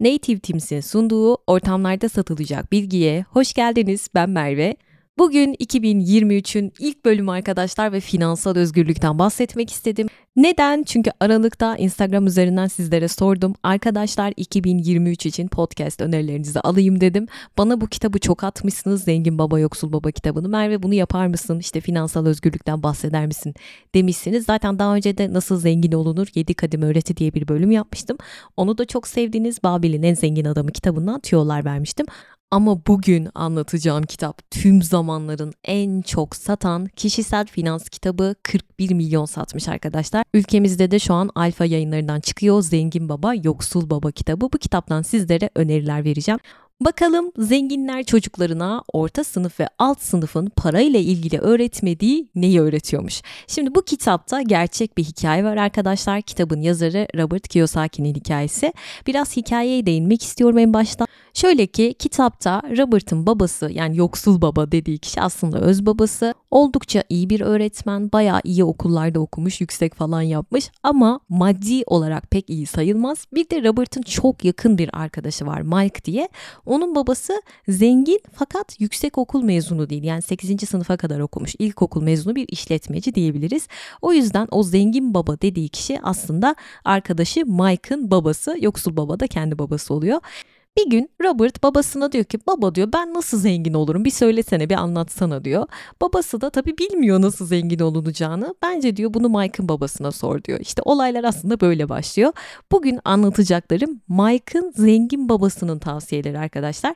Native Teams'in sunduğu ortamlarda satılacak bilgiye hoş geldiniz. Ben Merve. Bugün 2023'ün ilk bölümü arkadaşlar ve finansal özgürlükten bahsetmek istedim. Neden? Çünkü Aralık'ta Instagram üzerinden sizlere sordum. Arkadaşlar 2023 için podcast önerilerinizi alayım dedim. Bana bu kitabı çok atmışsınız. Zengin Baba Yoksul Baba kitabını. Merve bunu yapar mısın? İşte finansal özgürlükten bahseder misin? Demişsiniz. Zaten daha önce de Nasıl Zengin Olunur 7 Kadim Öğreti diye bir bölüm yapmıştım. Onu da çok sevdiğiniz Babil'in en zengin adamı kitabından tüyolar vermiştim. Ama bugün anlatacağım kitap tüm zamanların en çok satan kişisel finans kitabı 41 milyon satmış arkadaşlar. Ülkemizde de şu an Alfa yayınlarından çıkıyor Zengin Baba Yoksul Baba kitabı. Bu kitaptan sizlere öneriler vereceğim. Bakalım zenginler çocuklarına orta sınıf ve alt sınıfın parayla ilgili öğretmediği neyi öğretiyormuş? Şimdi bu kitapta gerçek bir hikaye var arkadaşlar. Kitabın yazarı Robert Kiyosaki'nin hikayesi. Biraz hikayeye değinmek istiyorum en başta. Şöyle ki kitapta Robert'ın babası yani yoksul baba dediği kişi aslında öz babası. Oldukça iyi bir öğretmen, bayağı iyi okullarda okumuş, yüksek falan yapmış ama maddi olarak pek iyi sayılmaz. Bir de Robert'ın çok yakın bir arkadaşı var Mike diye. Onun babası zengin fakat yüksek okul mezunu değil. Yani 8. sınıfa kadar okumuş. İlkokul mezunu bir işletmeci diyebiliriz. O yüzden o zengin baba dediği kişi aslında arkadaşı Mike'ın babası. Yoksul baba da kendi babası oluyor. Bir gün Robert babasına diyor ki baba diyor ben nasıl zengin olurum bir söylesene bir anlatsana diyor. Babası da tabii bilmiyor nasıl zengin olunacağını. Bence diyor bunu Mike'ın babasına sor diyor. İşte olaylar aslında böyle başlıyor. Bugün anlatacaklarım Mike'ın zengin babasının tavsiyeleri arkadaşlar.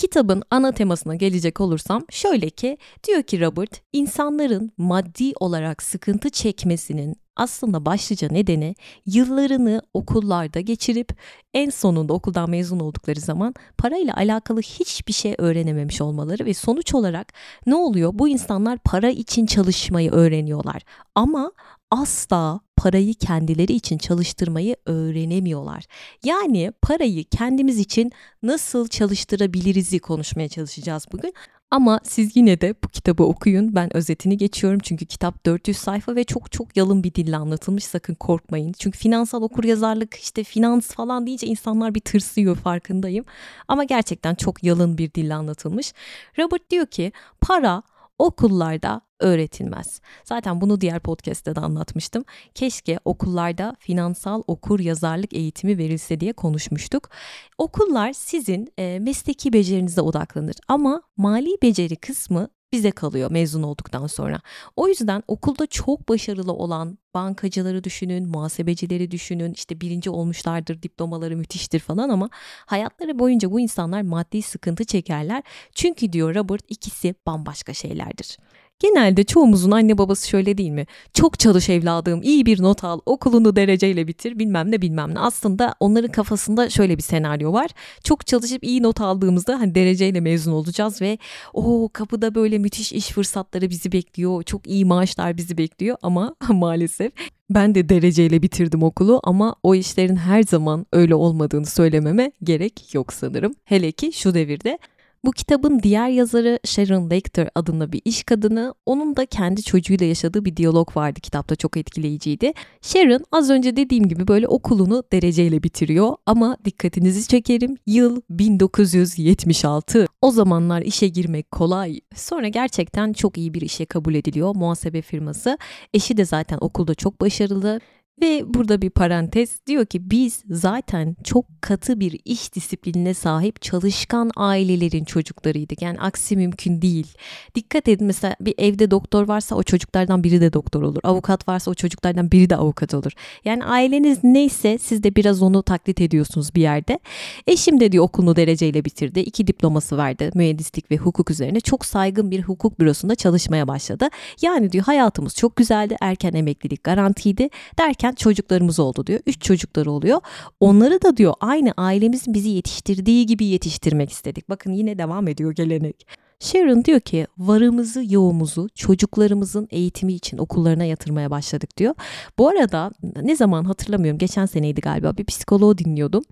Kitabın ana temasına gelecek olursam şöyle ki diyor ki Robert insanların maddi olarak sıkıntı çekmesinin aslında başlıca nedeni yıllarını okullarda geçirip en sonunda okuldan mezun oldukları zaman parayla alakalı hiçbir şey öğrenememiş olmaları ve sonuç olarak ne oluyor? Bu insanlar para için çalışmayı öğreniyorlar ama asla parayı kendileri için çalıştırmayı öğrenemiyorlar. Yani parayı kendimiz için nasıl çalıştırabiliriz'i konuşmaya çalışacağız bugün. Ama siz yine de bu kitabı okuyun. Ben özetini geçiyorum çünkü kitap 400 sayfa ve çok çok yalın bir dille anlatılmış. Sakın korkmayın. Çünkü finansal okur yazarlık işte finans falan deyince insanlar bir tırsıyor farkındayım. Ama gerçekten çok yalın bir dille anlatılmış. Robert diyor ki para okullarda öğretilmez. Zaten bunu diğer podcast'te de anlatmıştım. Keşke okullarda finansal okur yazarlık eğitimi verilse diye konuşmuştuk. Okullar sizin e, mesleki becerinize odaklanır ama mali beceri kısmı bize kalıyor mezun olduktan sonra. O yüzden okulda çok başarılı olan bankacıları düşünün, muhasebecileri düşünün, işte birinci olmuşlardır, diplomaları müthiştir falan ama hayatları boyunca bu insanlar maddi sıkıntı çekerler. Çünkü diyor Robert ikisi bambaşka şeylerdir. Genelde çoğumuzun anne babası şöyle değil mi? Çok çalış evladım, iyi bir not al, okulunu dereceyle bitir, bilmem ne bilmem ne. Aslında onların kafasında şöyle bir senaryo var. Çok çalışıp iyi not aldığımızda hani dereceyle mezun olacağız ve o kapıda böyle müthiş iş fırsatları bizi bekliyor. Çok iyi maaşlar bizi bekliyor ama maalesef ben de dereceyle bitirdim okulu ama o işlerin her zaman öyle olmadığını söylememe gerek yok sanırım. Hele ki şu devirde bu kitabın diğer yazarı Sharon Lecter adında bir iş kadını. Onun da kendi çocuğuyla yaşadığı bir diyalog vardı kitapta çok etkileyiciydi. Sharon az önce dediğim gibi böyle okulunu dereceyle bitiriyor ama dikkatinizi çekerim yıl 1976. O zamanlar işe girmek kolay. Sonra gerçekten çok iyi bir işe kabul ediliyor muhasebe firması. Eşi de zaten okulda çok başarılı ve burada bir parantez diyor ki biz zaten çok katı bir iş disiplinine sahip çalışkan ailelerin çocuklarıydık. Yani aksi mümkün değil. Dikkat edin mesela bir evde doktor varsa o çocuklardan biri de doktor olur. Avukat varsa o çocuklardan biri de avukat olur. Yani aileniz neyse siz de biraz onu taklit ediyorsunuz bir yerde. Eşim de diyor okulunu dereceyle bitirdi. iki diploması vardı mühendislik ve hukuk üzerine. Çok saygın bir hukuk bürosunda çalışmaya başladı. Yani diyor hayatımız çok güzeldi. Erken emeklilik garantiydi. Derken derken çocuklarımız oldu diyor. Üç çocukları oluyor. Onları da diyor aynı ailemizin bizi yetiştirdiği gibi yetiştirmek istedik. Bakın yine devam ediyor gelenek. Sharon diyor ki varımızı yoğumuzu çocuklarımızın eğitimi için okullarına yatırmaya başladık diyor. Bu arada ne zaman hatırlamıyorum geçen seneydi galiba bir psikoloğu dinliyordum.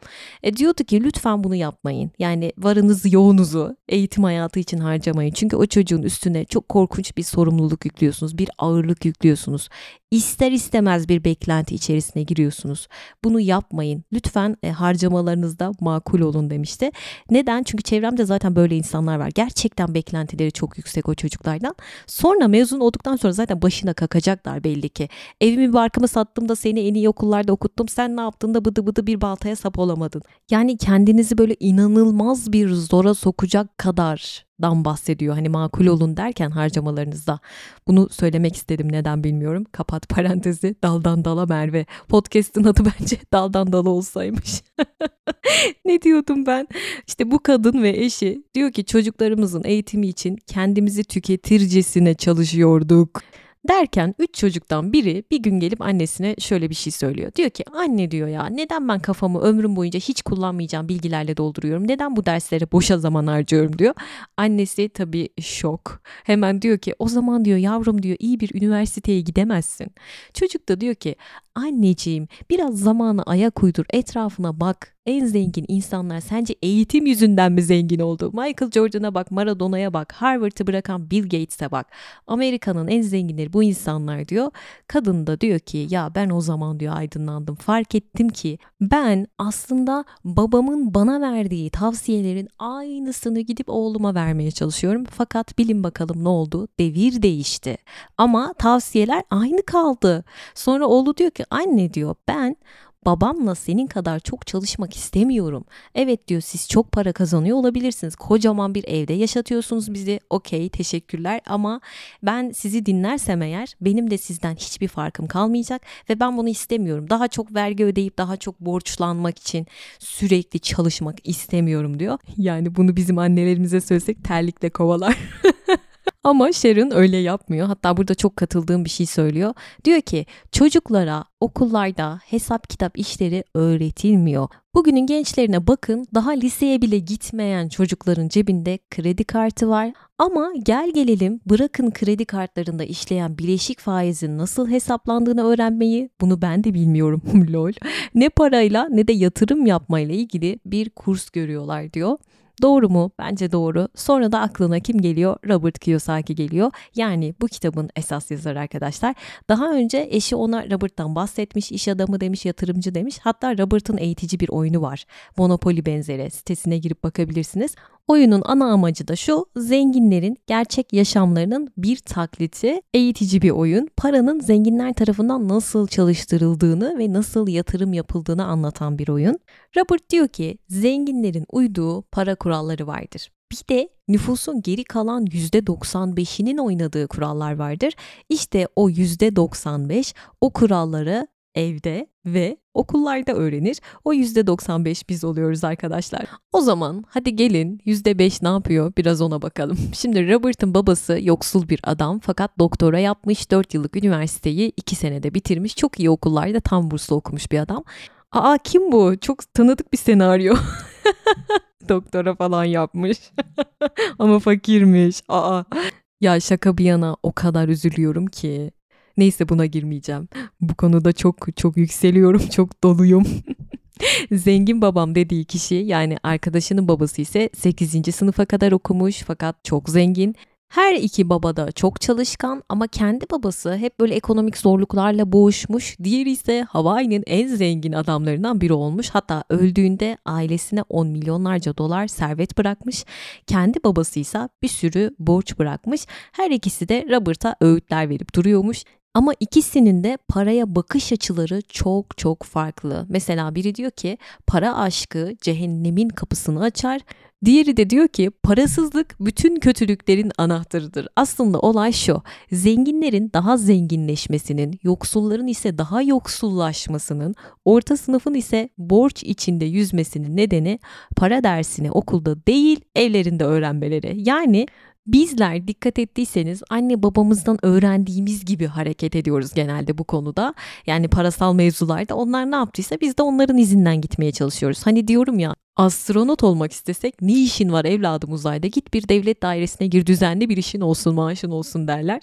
E, diyordu ki lütfen bunu yapmayın. Yani varınızı yoğunuzu eğitim hayatı için harcamayın. Çünkü o çocuğun üstüne çok korkunç bir sorumluluk yüklüyorsunuz. Bir ağırlık yüklüyorsunuz. İster istemez bir beklenti içerisine giriyorsunuz. Bunu yapmayın. Lütfen e, harcamalarınızda makul olun demişti. Neden? Çünkü çevremde zaten böyle insanlar var. Gerçekten beklentileri çok yüksek o çocuklardan. Sonra mezun olduktan sonra zaten başına kakacaklar belli ki. Evimi barkımı sattım da seni en iyi okullarda okuttum. Sen ne yaptın da bıdı bıdı bir baltaya sap olamadın. Yani kendinizi böyle inanılmaz bir zora sokacak kadar dan bahsediyor. Hani makul olun derken harcamalarınızda. Bunu söylemek istedim neden bilmiyorum. Kapat parantezi daldan dala Merve. Podcast'ın adı bence daldan dala olsaymış. ne diyordum ben? İşte bu kadın ve eşi diyor ki çocuklarımızın eğitimi için kendimizi tüketircesine çalışıyorduk. Derken üç çocuktan biri bir gün gelip annesine şöyle bir şey söylüyor. Diyor ki anne diyor ya neden ben kafamı ömrüm boyunca hiç kullanmayacağım bilgilerle dolduruyorum? Neden bu derslere boşa zaman harcıyorum diyor. Annesi tabii şok. Hemen diyor ki o zaman diyor yavrum diyor iyi bir üniversiteye gidemezsin. Çocuk da diyor ki anneciğim biraz zamanı ayak uydur etrafına bak en zengin insanlar sence eğitim yüzünden mi zengin oldu? Michael Jordan'a bak, Maradona'ya bak, Harvard'ı bırakan Bill Gates'e bak. Amerika'nın en zenginleri bu insanlar diyor. Kadın da diyor ki ya ben o zaman diyor aydınlandım. Fark ettim ki ben aslında babamın bana verdiği tavsiyelerin aynısını gidip oğluma vermeye çalışıyorum. Fakat bilin bakalım ne oldu? Devir değişti. Ama tavsiyeler aynı kaldı. Sonra oğlu diyor ki anne diyor ben babamla senin kadar çok çalışmak istemiyorum. Evet diyor siz çok para kazanıyor olabilirsiniz. Kocaman bir evde yaşatıyorsunuz bizi. Okey teşekkürler ama ben sizi dinlersem eğer benim de sizden hiçbir farkım kalmayacak ve ben bunu istemiyorum. Daha çok vergi ödeyip daha çok borçlanmak için sürekli çalışmak istemiyorum diyor. Yani bunu bizim annelerimize söylesek terlikle kovalar. Ama Sharon öyle yapmıyor. Hatta burada çok katıldığım bir şey söylüyor. Diyor ki çocuklara okullarda hesap kitap işleri öğretilmiyor. Bugünün gençlerine bakın daha liseye bile gitmeyen çocukların cebinde kredi kartı var. Ama gel gelelim bırakın kredi kartlarında işleyen bileşik faizin nasıl hesaplandığını öğrenmeyi bunu ben de bilmiyorum lol. Ne parayla ne de yatırım yapmayla ilgili bir kurs görüyorlar diyor. Doğru mu? Bence doğru. Sonra da aklına kim geliyor? Robert Kiyosaki geliyor. Yani bu kitabın esas yazarı arkadaşlar. Daha önce eşi ona Robert'tan bahsetmiş, iş adamı demiş, yatırımcı demiş. Hatta Robert'ın eğitici bir oyunu var. Monopoly benzeri. Sitesine girip bakabilirsiniz. Oyunun ana amacı da şu, zenginlerin gerçek yaşamlarının bir taklidi, eğitici bir oyun, paranın zenginler tarafından nasıl çalıştırıldığını ve nasıl yatırım yapıldığını anlatan bir oyun. Robert diyor ki, zenginlerin uyduğu para kuralları vardır. Bir de nüfusun geri kalan %95'inin oynadığı kurallar vardır. İşte o %95 o kuralları evde ve okullarda öğrenir. O %95 biz oluyoruz arkadaşlar. O zaman hadi gelin %5 ne yapıyor biraz ona bakalım. Şimdi Robert'ın babası yoksul bir adam fakat doktora yapmış 4 yıllık üniversiteyi 2 senede bitirmiş. Çok iyi okullarda tam burslu okumuş bir adam. Aa kim bu? Çok tanıdık bir senaryo. Doktora falan yapmış. Ama fakirmiş. Aa. Ya şaka bir yana o kadar üzülüyorum ki. Neyse buna girmeyeceğim. Bu konuda çok çok yükseliyorum, çok doluyum. Zengin babam dediği kişi yani arkadaşının babası ise 8. sınıfa kadar okumuş fakat çok zengin. Her iki baba da çok çalışkan ama kendi babası hep böyle ekonomik zorluklarla boğuşmuş. Diğeri ise Hawaii'nin en zengin adamlarından biri olmuş. Hatta öldüğünde ailesine 10 milyonlarca dolar servet bırakmış. Kendi babası ise bir sürü borç bırakmış. Her ikisi de Robert'a öğütler verip duruyormuş. Ama ikisinin de paraya bakış açıları çok çok farklı. Mesela biri diyor ki para aşkı cehennemin kapısını açar. Diğeri de diyor ki parasızlık bütün kötülüklerin anahtarıdır. Aslında olay şu. Zenginlerin daha zenginleşmesinin, yoksulların ise daha yoksullaşmasının, orta sınıfın ise borç içinde yüzmesinin nedeni para dersini okulda değil evlerinde öğrenmeleri. Yani Bizler dikkat ettiyseniz anne babamızdan öğrendiğimiz gibi hareket ediyoruz genelde bu konuda. Yani parasal mevzularda onlar ne yaptıysa biz de onların izinden gitmeye çalışıyoruz. Hani diyorum ya Astronot olmak istesek ne işin var evladım uzayda git bir devlet dairesine gir düzenli bir işin olsun maaşın olsun derler.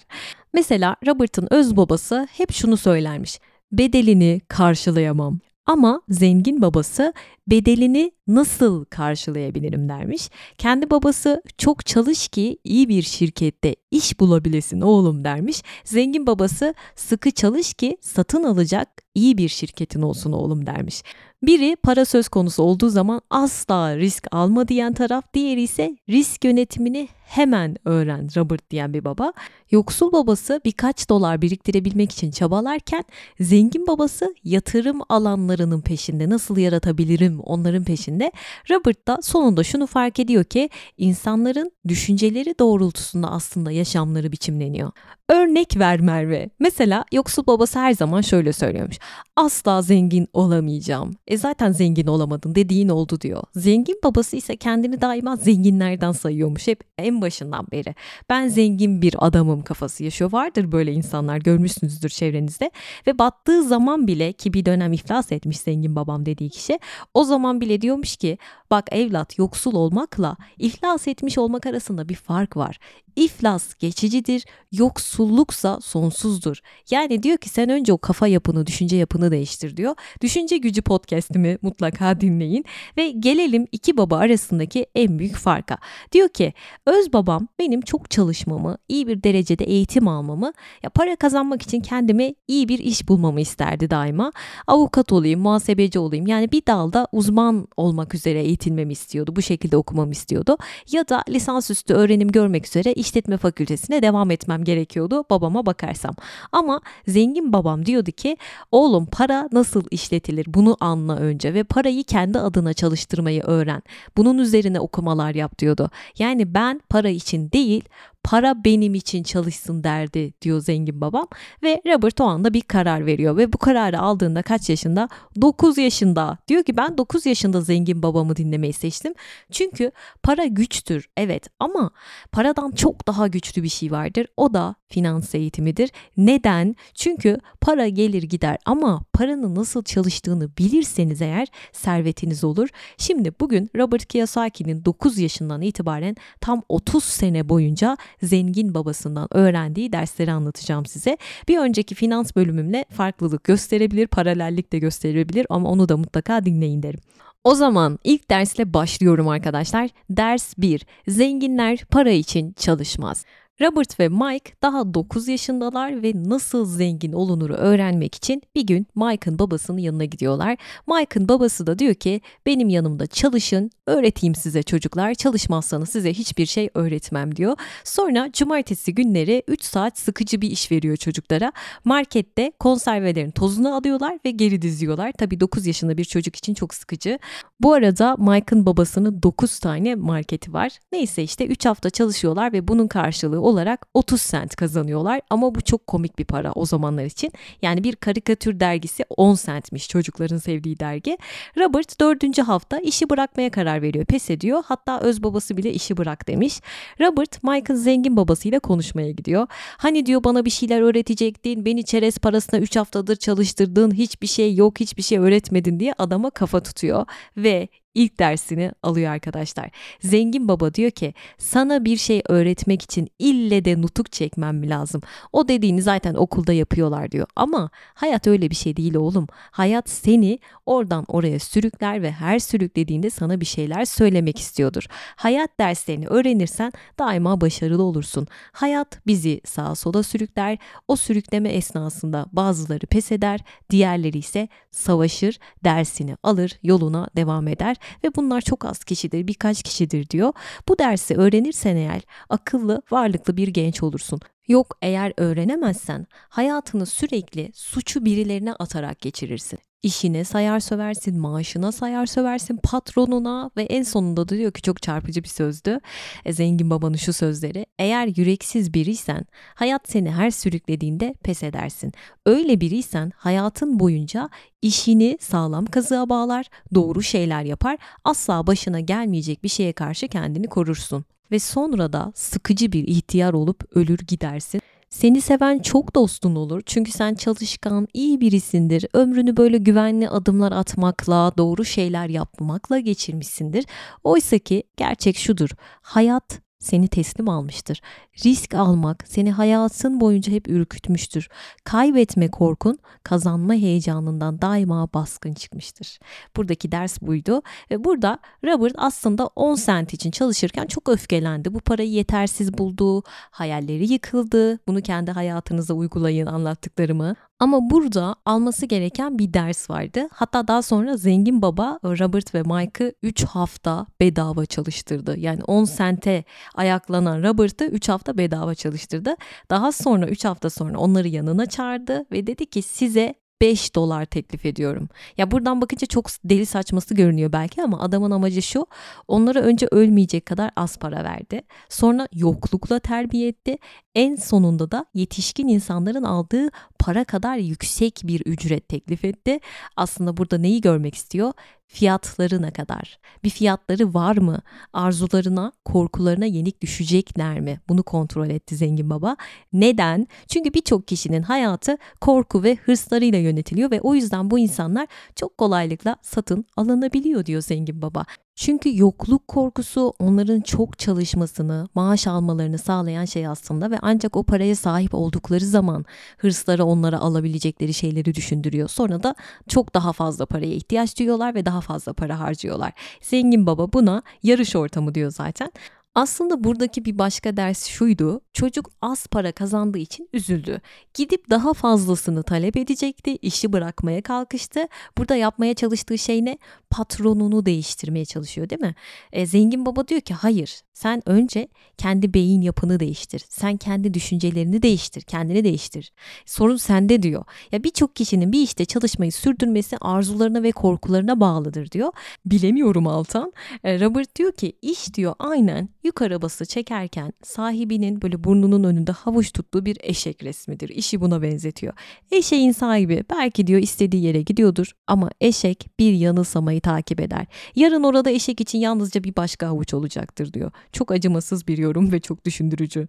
Mesela Robert'ın öz babası hep şunu söylermiş. Bedelini karşılayamam. Ama zengin babası bedelini nasıl karşılayabilirim dermiş. Kendi babası çok çalış ki iyi bir şirkette iş bulabilesin oğlum dermiş. Zengin babası sıkı çalış ki satın alacak iyi bir şirketin olsun oğlum dermiş. Biri para söz konusu olduğu zaman asla risk alma diyen taraf, diğeri ise risk yönetimini hemen öğren Robert diyen bir baba. Yoksul babası birkaç dolar biriktirebilmek için çabalarken zengin babası yatırım alanlarının peşinde nasıl yaratabilirim onların peşinde. Robert da sonunda şunu fark ediyor ki insanların düşünceleri doğrultusunda aslında yaşamları biçimleniyor. Örnek ver Merve. Mesela yoksul babası her zaman şöyle söylüyormuş. Asla zengin olamayacağım. E zaten zengin olamadın dediğin oldu diyor. Zengin babası ise kendini daima zenginlerden sayıyormuş hep en başından beri. Ben zengin bir adamım kafası yaşıyor. Vardır böyle insanlar görmüşsünüzdür çevrenizde. Ve battığı zaman bile ki bir dönem iflas etmiş zengin babam dediği kişi. O zaman bile diyormuş ki bak evlat yoksul olmakla iflas etmiş olmak arasında bir fark var. İflas geçicidir, yoksulluksa sonsuzdur. Yani diyor ki sen önce o kafa yapını, düşünce yapını değiştir diyor. Düşünce Gücü podcast'imi mutlaka dinleyin ve gelelim iki baba arasındaki en büyük farka. Diyor ki öz babam benim çok çalışmamı, iyi bir derecede eğitim almamı, ya para kazanmak için kendime iyi bir iş bulmamı isterdi daima. Avukat olayım, muhasebeci olayım. Yani bir dalda uzman olmak üzere eğitilmemi istiyordu. Bu şekilde okumamı istiyordu. Ya da lisansüstü öğrenim görmek üzere işletme fakültesine devam etmem gerekiyordu babama bakarsam. Ama zengin babam diyordu ki oğlum para nasıl işletilir bunu anla önce ve parayı kendi adına çalıştırmayı öğren. Bunun üzerine okumalar yap diyordu. Yani ben para için değil para benim için çalışsın derdi diyor zengin babam ve Robert o anda bir karar veriyor ve bu kararı aldığında kaç yaşında? 9 yaşında. Diyor ki ben 9 yaşında zengin babamı dinlemeyi seçtim. Çünkü para güçtür evet ama paradan çok daha güçlü bir şey vardır. O da finans eğitimidir. Neden? Çünkü para gelir gider ama paranın nasıl çalıştığını bilirseniz eğer servetiniz olur. Şimdi bugün Robert Kiyosaki'nin 9 yaşından itibaren tam 30 sene boyunca zengin babasından öğrendiği dersleri anlatacağım size. Bir önceki finans bölümümle farklılık gösterebilir, paralellik de gösterebilir ama onu da mutlaka dinleyin derim. O zaman ilk dersle başlıyorum arkadaşlar. Ders 1. Zenginler para için çalışmaz. Robert ve Mike daha 9 yaşındalar ve nasıl zengin olunuru öğrenmek için bir gün Mike'ın babasının yanına gidiyorlar. Mike'ın babası da diyor ki benim yanımda çalışın, öğreteyim size çocuklar. Çalışmazsanız size hiçbir şey öğretmem diyor. Sonra cumartesi günleri 3 saat sıkıcı bir iş veriyor çocuklara. Markette konservelerin tozunu alıyorlar ve geri diziyorlar. Tabii 9 yaşında bir çocuk için çok sıkıcı. Bu arada Mike'ın babasının 9 tane marketi var. Neyse işte 3 hafta çalışıyorlar ve bunun karşılığı olarak 30 sent kazanıyorlar ama bu çok komik bir para o zamanlar için. Yani bir karikatür dergisi 10 centmiş çocukların sevdiği dergi. Robert 4. hafta işi bırakmaya karar veriyor. Pes ediyor. Hatta öz babası bile işi bırak demiş. Robert Mike'ın zengin babasıyla konuşmaya gidiyor. Hani diyor bana bir şeyler öğretecektin. Beni çerez parasına 3 haftadır çalıştırdın. Hiçbir şey yok, hiçbir şey öğretmedin diye adama kafa tutuyor ve ilk dersini alıyor arkadaşlar. Zengin baba diyor ki sana bir şey öğretmek için ille de nutuk çekmem mi lazım? O dediğini zaten okulda yapıyorlar diyor. Ama hayat öyle bir şey değil oğlum. Hayat seni oradan oraya sürükler ve her sürüklediğinde sana bir şeyler söylemek istiyordur. Hayat derslerini öğrenirsen daima başarılı olursun. Hayat bizi sağa sola sürükler. O sürükleme esnasında bazıları pes eder, diğerleri ise savaşır, dersini alır, yoluna devam eder ve bunlar çok az kişidir, birkaç kişidir diyor. Bu dersi öğrenirsen eğer akıllı, varlıklı bir genç olursun. Yok eğer öğrenemezsen hayatını sürekli suçu birilerine atarak geçirirsin. İşine sayar söversin, maaşına sayar söversin, patronuna ve en sonunda da diyor ki çok çarpıcı bir sözdü. E, zengin babanın şu sözleri. Eğer yüreksiz biriysen hayat seni her sürüklediğinde pes edersin. Öyle biriysen hayatın boyunca işini sağlam kazığa bağlar, doğru şeyler yapar, asla başına gelmeyecek bir şeye karşı kendini korursun ve sonra da sıkıcı bir ihtiyar olup ölür gidersin. Seni seven çok dostun olur. Çünkü sen çalışkan, iyi birisindir. Ömrünü böyle güvenli adımlar atmakla, doğru şeyler yapmakla geçirmişsindir. Oysa ki gerçek şudur. Hayat seni teslim almıştır. Risk almak seni hayatın boyunca hep ürkütmüştür. Kaybetme korkun kazanma heyecanından daima baskın çıkmıştır. Buradaki ders buydu ve burada Robert aslında 10 sent için çalışırken çok öfkelendi. Bu parayı yetersiz buldu, hayalleri yıkıldı. Bunu kendi hayatınıza uygulayın anlattıklarımı. Ama burada alması gereken bir ders vardı. Hatta daha sonra zengin baba Robert ve Mike'ı 3 hafta bedava çalıştırdı. Yani 10 sente ayaklanan Robert'ı 3 hafta bedava çalıştırdı. Daha sonra 3 hafta sonra onları yanına çağırdı ve dedi ki size 5 dolar teklif ediyorum. Ya buradan bakınca çok deli saçması görünüyor belki ama adamın amacı şu. Onlara önce ölmeyecek kadar az para verdi. Sonra yoklukla terbiye etti. En sonunda da yetişkin insanların aldığı para kadar yüksek bir ücret teklif etti. Aslında burada neyi görmek istiyor? Fiyatları ne kadar? Bir fiyatları var mı? Arzularına, korkularına yenik düşecekler mi? Bunu kontrol etti zengin baba. Neden? Çünkü birçok kişinin hayatı korku ve hırslarıyla yönetiliyor ve o yüzden bu insanlar çok kolaylıkla satın alınabiliyor diyor zengin baba. Çünkü yokluk korkusu onların çok çalışmasını, maaş almalarını sağlayan şey aslında ve ancak o paraya sahip oldukları zaman hırsları onlara alabilecekleri şeyleri düşündürüyor. Sonra da çok daha fazla paraya ihtiyaç duyuyorlar ve daha fazla para harcıyorlar. Zengin baba buna yarış ortamı diyor zaten. Aslında buradaki bir başka ders şuydu. Çocuk az para kazandığı için üzüldü. Gidip daha fazlasını talep edecekti. işi bırakmaya kalkıştı. Burada yapmaya çalıştığı şey ne? Patronunu değiştirmeye çalışıyor değil mi? E, zengin baba diyor ki hayır sen önce kendi beyin yapını değiştir. Sen kendi düşüncelerini değiştir. Kendini değiştir. Sorun sende diyor. Ya birçok kişinin bir işte çalışmayı sürdürmesi arzularına ve korkularına bağlıdır diyor. Bilemiyorum Altan. E, Robert diyor ki iş diyor aynen yük arabası çekerken sahibinin böyle burnunun önünde havuç tuttuğu bir eşek resmidir. İşi buna benzetiyor. Eşeğin sahibi belki diyor istediği yere gidiyordur ama eşek bir yanılsamayı takip eder. Yarın orada eşek için yalnızca bir başka havuç olacaktır diyor. Çok acımasız bir yorum ve çok düşündürücü.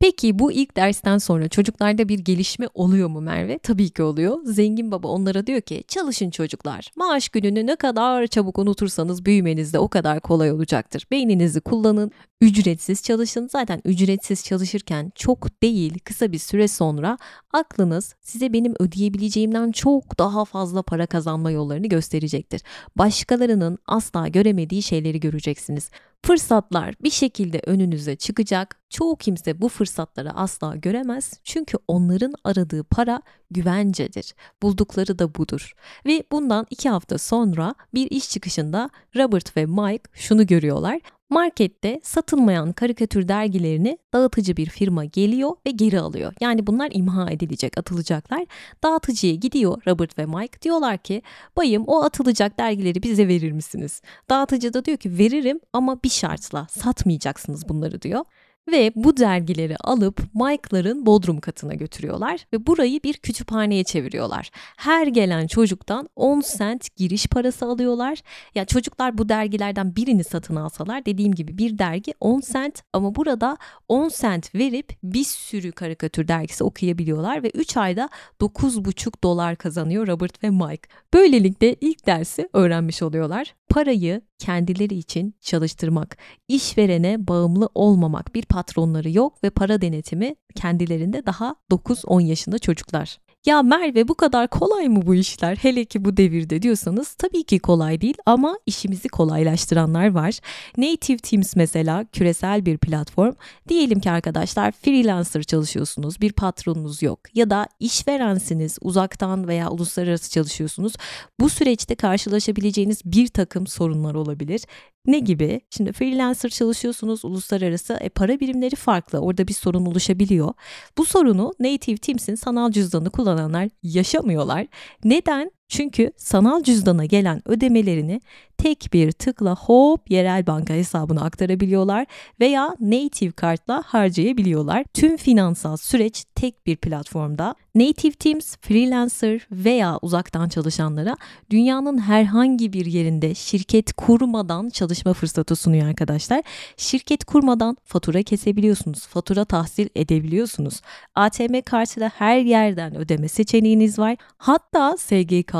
Peki bu ilk dersten sonra çocuklarda bir gelişme oluyor mu Merve? Tabii ki oluyor. Zengin baba onlara diyor ki çalışın çocuklar. Maaş gününü ne kadar çabuk unutursanız büyümeniz de o kadar kolay olacaktır. Beyninizi kullanın, ücretsiz çalışın. Zaten ücretsiz çalışırken çok değil kısa bir süre sonra aklınız size benim ödeyebileceğimden çok daha fazla para kazanma yollarını gösterecektir. Başkalarının asla göremediği şeyleri göreceksiniz. Fırsatlar bir şekilde önünüze çıkacak. Çoğu kimse bu fırsatları asla göremez. Çünkü onların aradığı para güvencedir. Buldukları da budur. Ve bundan iki hafta sonra bir iş çıkışında Robert ve Mike şunu görüyorlar. Markette satılmayan karikatür dergilerini dağıtıcı bir firma geliyor ve geri alıyor. Yani bunlar imha edilecek, atılacaklar. Dağıtıcıya gidiyor Robert ve Mike. Diyorlar ki bayım o atılacak dergileri bize verir misiniz? Dağıtıcı da diyor ki veririm ama bir şartla satmayacaksınız bunları diyor. Ve bu dergileri alıp Mike'ların bodrum katına götürüyorlar ve burayı bir kütüphaneye çeviriyorlar. Her gelen çocuktan 10 sent giriş parası alıyorlar. Ya çocuklar bu dergilerden birini satın alsalar dediğim gibi bir dergi 10 sent ama burada 10 sent verip bir sürü karikatür dergisi okuyabiliyorlar ve 3 ayda 9,5 dolar kazanıyor Robert ve Mike. Böylelikle ilk dersi öğrenmiş oluyorlar. Parayı kendileri için çalıştırmak, işverene bağımlı olmamak, bir patronları yok ve para denetimi kendilerinde daha 9-10 yaşında çocuklar. Ya Merve bu kadar kolay mı bu işler hele ki bu devirde diyorsanız tabii ki kolay değil ama işimizi kolaylaştıranlar var. Native Teams mesela küresel bir platform. Diyelim ki arkadaşlar freelancer çalışıyorsunuz bir patronunuz yok ya da işverensiniz uzaktan veya uluslararası çalışıyorsunuz. Bu süreçte karşılaşabileceğiniz bir takım sorunlar olabilir. Ne gibi? Şimdi freelancer çalışıyorsunuz uluslararası e, para birimleri farklı orada bir sorun oluşabiliyor. Bu sorunu Native Teams'in sanal cüzdanı kullananlar yaşamıyorlar. Neden? Çünkü sanal cüzdana gelen ödemelerini tek bir tıkla hop yerel banka hesabına aktarabiliyorlar veya native kartla harcayabiliyorlar. Tüm finansal süreç tek bir platformda. Native Teams, freelancer veya uzaktan çalışanlara dünyanın herhangi bir yerinde şirket kurmadan çalışma fırsatı sunuyor arkadaşlar. Şirket kurmadan fatura kesebiliyorsunuz, fatura tahsil edebiliyorsunuz. ATM kartıyla her yerden ödeme seçeneğiniz var. Hatta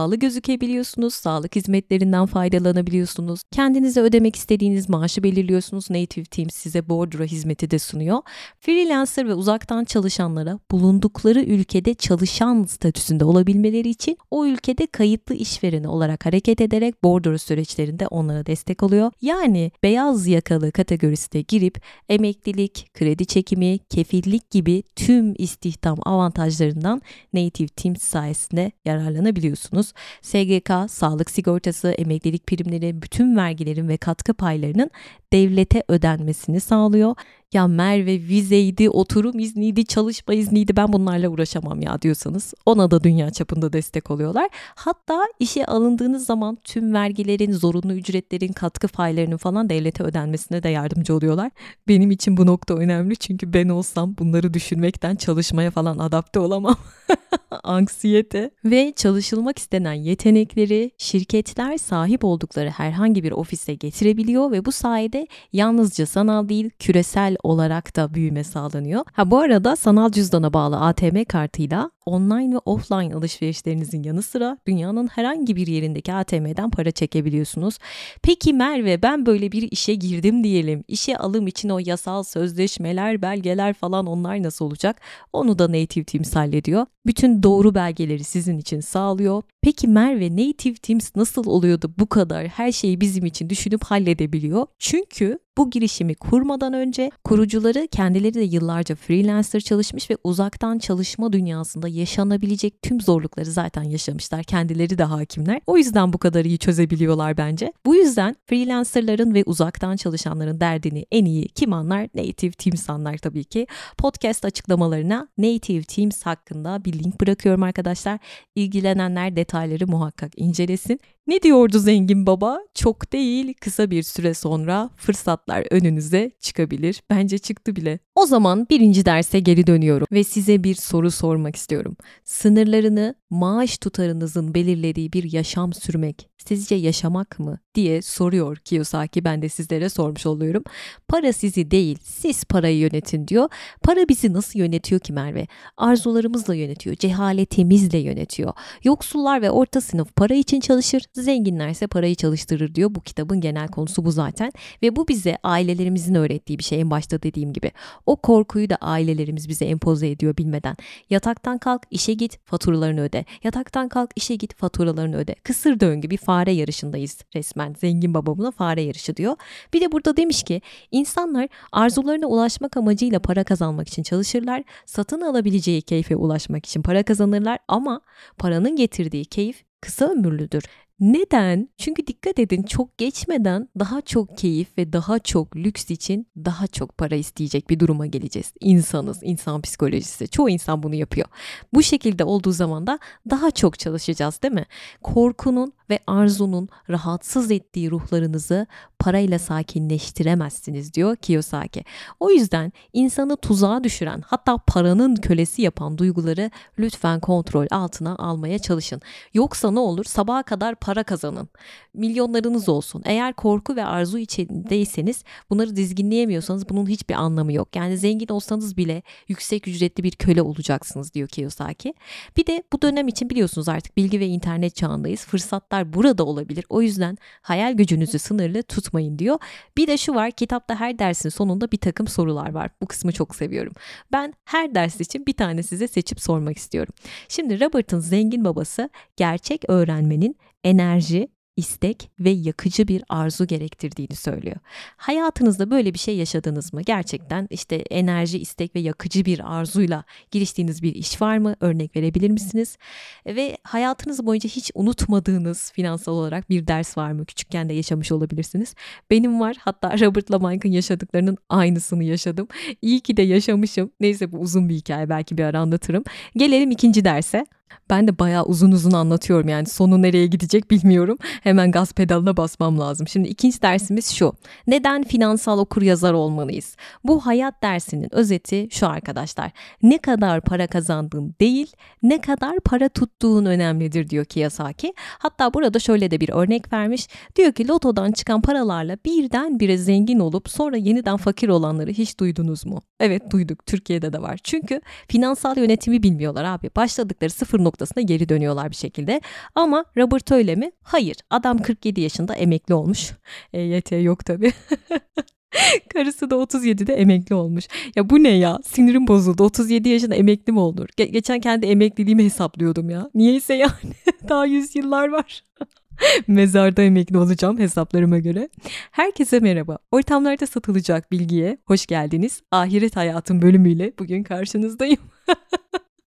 SGK'lı gözükebiliyorsunuz, sağlık hizmetlerinden faydalanabiliyorsunuz. Kendinize ödemek istediğiniz maaşı belirliyorsunuz. Native Teams size bordro hizmeti de sunuyor. Freelancer ve uzaktan çalışanlara bulundukları ülkede çalışan statüsünde olabilmeleri için o ülkede kayıtlı işvereni olarak hareket ederek bordro süreçlerinde onlara destek oluyor. Yani beyaz yakalı kategorisine girip emeklilik, kredi çekimi, kefillik gibi tüm istihdam avantajlarından Native Teams sayesinde yararlanabiliyorsunuz. SGK, sağlık sigortası, emeklilik primleri, bütün vergilerin ve katkı paylarının devlete ödenmesini sağlıyor. Ya Merve vizeydi, oturum izniydi, çalışma izniydi ben bunlarla uğraşamam ya diyorsanız ona da dünya çapında destek oluyorlar. Hatta işe alındığınız zaman tüm vergilerin, zorunlu ücretlerin, katkı paylarının falan devlete ödenmesine de yardımcı oluyorlar. Benim için bu nokta önemli çünkü ben olsam bunları düşünmekten çalışmaya falan adapte olamam. Anksiyete ve çalışılmak istenen yetenekleri şirketler sahip oldukları herhangi bir ofise getirebiliyor ve bu sayede yalnızca sanal değil küresel olarak da büyüme sağlanıyor. Ha bu arada sanal cüzdana bağlı ATM kartıyla online ve offline alışverişlerinizin yanı sıra dünyanın herhangi bir yerindeki ATM'den para çekebiliyorsunuz. Peki Merve ben böyle bir işe girdim diyelim. İşe alım için o yasal sözleşmeler, belgeler falan onlar nasıl olacak? Onu da Native Teams hallediyor. Bütün doğru belgeleri sizin için sağlıyor. Peki Merve Native Teams nasıl oluyordu bu kadar her şeyi bizim için düşünüp halledebiliyor? Çünkü bu girişimi kurmadan önce kurucuları kendileri de yıllarca freelancer çalışmış ve uzaktan çalışma dünyasında yaşanabilecek tüm zorlukları zaten yaşamışlar. Kendileri de hakimler. O yüzden bu kadar iyi çözebiliyorlar bence. Bu yüzden freelancerların ve uzaktan çalışanların derdini en iyi kim anlar? Native Teams anlar tabii ki. Podcast açıklamalarına Native Teams hakkında bir link bırakıyorum arkadaşlar. İlgilenenler detayları muhakkak incelesin. Ne diyordu zengin baba? Çok değil, kısa bir süre sonra fırsatlar önünüze çıkabilir. Bence çıktı bile. O zaman birinci derse geri dönüyorum ve size bir soru sormak istiyorum. Sınırlarını maaş tutarınızın belirlediği bir yaşam sürmek sizce yaşamak mı diye soruyor Kiyosaki. Ben de sizlere sormuş oluyorum. Para sizi değil, siz parayı yönetin diyor. Para bizi nasıl yönetiyor ki Merve? Arzularımızla yönetiyor, cehaletimizle yönetiyor. Yoksullar ve orta sınıf para için çalışır, zenginlerse parayı çalıştırır diyor. Bu kitabın genel konusu bu zaten. Ve bu bize ailelerimizin öğrettiği bir şey en başta dediğim gibi. O korkuyu da ailelerimiz bize empoze ediyor bilmeden. Yataktan kalk, işe git, faturalarını öde. Yataktan kalk, işe git, faturalarını öde. Kısır döngü bir fare yarışındayız resmen. Zengin babamına fare yarışı diyor. Bir de burada demiş ki insanlar arzularına ulaşmak amacıyla para kazanmak için çalışırlar. Satın alabileceği keyfe ulaşmak için para kazanırlar ama paranın getirdiği keyif kısa ömürlüdür. Neden? Çünkü dikkat edin çok geçmeden daha çok keyif ve daha çok lüks için daha çok para isteyecek bir duruma geleceğiz. İnsanız, insan psikolojisi. Çoğu insan bunu yapıyor. Bu şekilde olduğu zaman da daha çok çalışacağız değil mi? Korkunun ve arzunun rahatsız ettiği ruhlarınızı parayla sakinleştiremezsiniz diyor Kiyosaki. O yüzden insanı tuzağa düşüren hatta paranın kölesi yapan duyguları lütfen kontrol altına almaya çalışın. Yoksa ne olur sabaha kadar para kazanın. Milyonlarınız olsun. Eğer korku ve arzu içindeyseniz bunları dizginleyemiyorsanız bunun hiçbir anlamı yok. Yani zengin olsanız bile yüksek ücretli bir köle olacaksınız diyor Kiyosaki. Bir de bu dönem için biliyorsunuz artık bilgi ve internet çağındayız. Fırsatlar burada olabilir. O yüzden hayal gücünüzü sınırlı tutmayın diyor. Bir de şu var kitapta her dersin sonunda bir takım sorular var. Bu kısmı çok seviyorum. Ben her ders için bir tane size seçip sormak istiyorum. Şimdi Robert'ın zengin babası gerçek öğrenmenin enerji, istek ve yakıcı bir arzu gerektirdiğini söylüyor. Hayatınızda böyle bir şey yaşadınız mı? Gerçekten işte enerji, istek ve yakıcı bir arzuyla giriştiğiniz bir iş var mı? Örnek verebilir misiniz? Ve hayatınız boyunca hiç unutmadığınız finansal olarak bir ders var mı? Küçükken de yaşamış olabilirsiniz. Benim var. Hatta Robert'la Mike'ın yaşadıklarının aynısını yaşadım. İyi ki de yaşamışım. Neyse bu uzun bir hikaye belki bir ara anlatırım. Gelelim ikinci derse. Ben de bayağı uzun uzun anlatıyorum yani sonu nereye gidecek bilmiyorum. Hemen gaz pedalına basmam lazım. Şimdi ikinci dersimiz şu. Neden finansal okur yazar olmalıyız? Bu hayat dersinin özeti şu arkadaşlar. Ne kadar para kazandığın değil, ne kadar para tuttuğun önemlidir diyor Kiyosaki. Hatta burada şöyle de bir örnek vermiş. Diyor ki lotodan çıkan paralarla birden bire zengin olup sonra yeniden fakir olanları hiç duydunuz mu? Evet duyduk. Türkiye'de de var. Çünkü finansal yönetimi bilmiyorlar abi. Başladıkları sıfır noktasına geri dönüyorlar bir şekilde. Ama Robert öyle mi? Hayır. Adam 47 yaşında emekli olmuş. EYT yok tabii. Karısı da 37'de emekli olmuş. Ya bu ne ya? Sinirim bozuldu. 37 yaşında emekli mi olur? Ge- geçen kendi emekliliğimi hesaplıyordum ya. Niyeyse yani. Daha yüzyıllar var. Mezarda emekli olacağım hesaplarıma göre. Herkese merhaba. Ortamlarda satılacak bilgiye hoş geldiniz. Ahiret hayatım bölümüyle bugün karşınızdayım.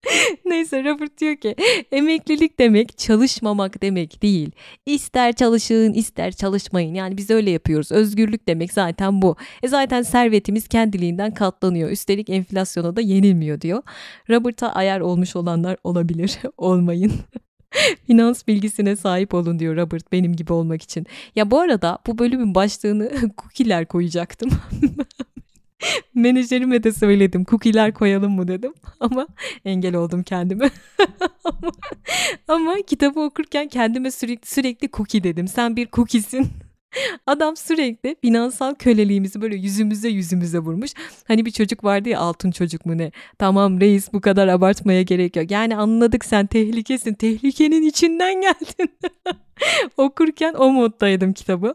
Neyse Robert diyor ki emeklilik demek çalışmamak demek değil. İster çalışın ister çalışmayın yani biz öyle yapıyoruz. Özgürlük demek zaten bu. E zaten servetimiz kendiliğinden katlanıyor. Üstelik enflasyona da yenilmiyor diyor. Robert'a ayar olmuş olanlar olabilir. Olmayın. Finans bilgisine sahip olun diyor Robert benim gibi olmak için. Ya bu arada bu bölümün başlığını cookie'ler koyacaktım. Menajerime de söyledim cookie'ler koyalım mı dedim ama engel oldum kendime. ama, ama kitabı okurken kendime sürekli sürekli cookie dedim. Sen bir cookie'sin. Adam sürekli finansal köleliğimizi böyle yüzümüze yüzümüze vurmuş. Hani bir çocuk vardı ya altın çocuk mu ne? Tamam reis bu kadar abartmaya gerek yok. Yani anladık sen tehlikesin. Tehlikenin içinden geldin. Okurken o moddaydım kitabı.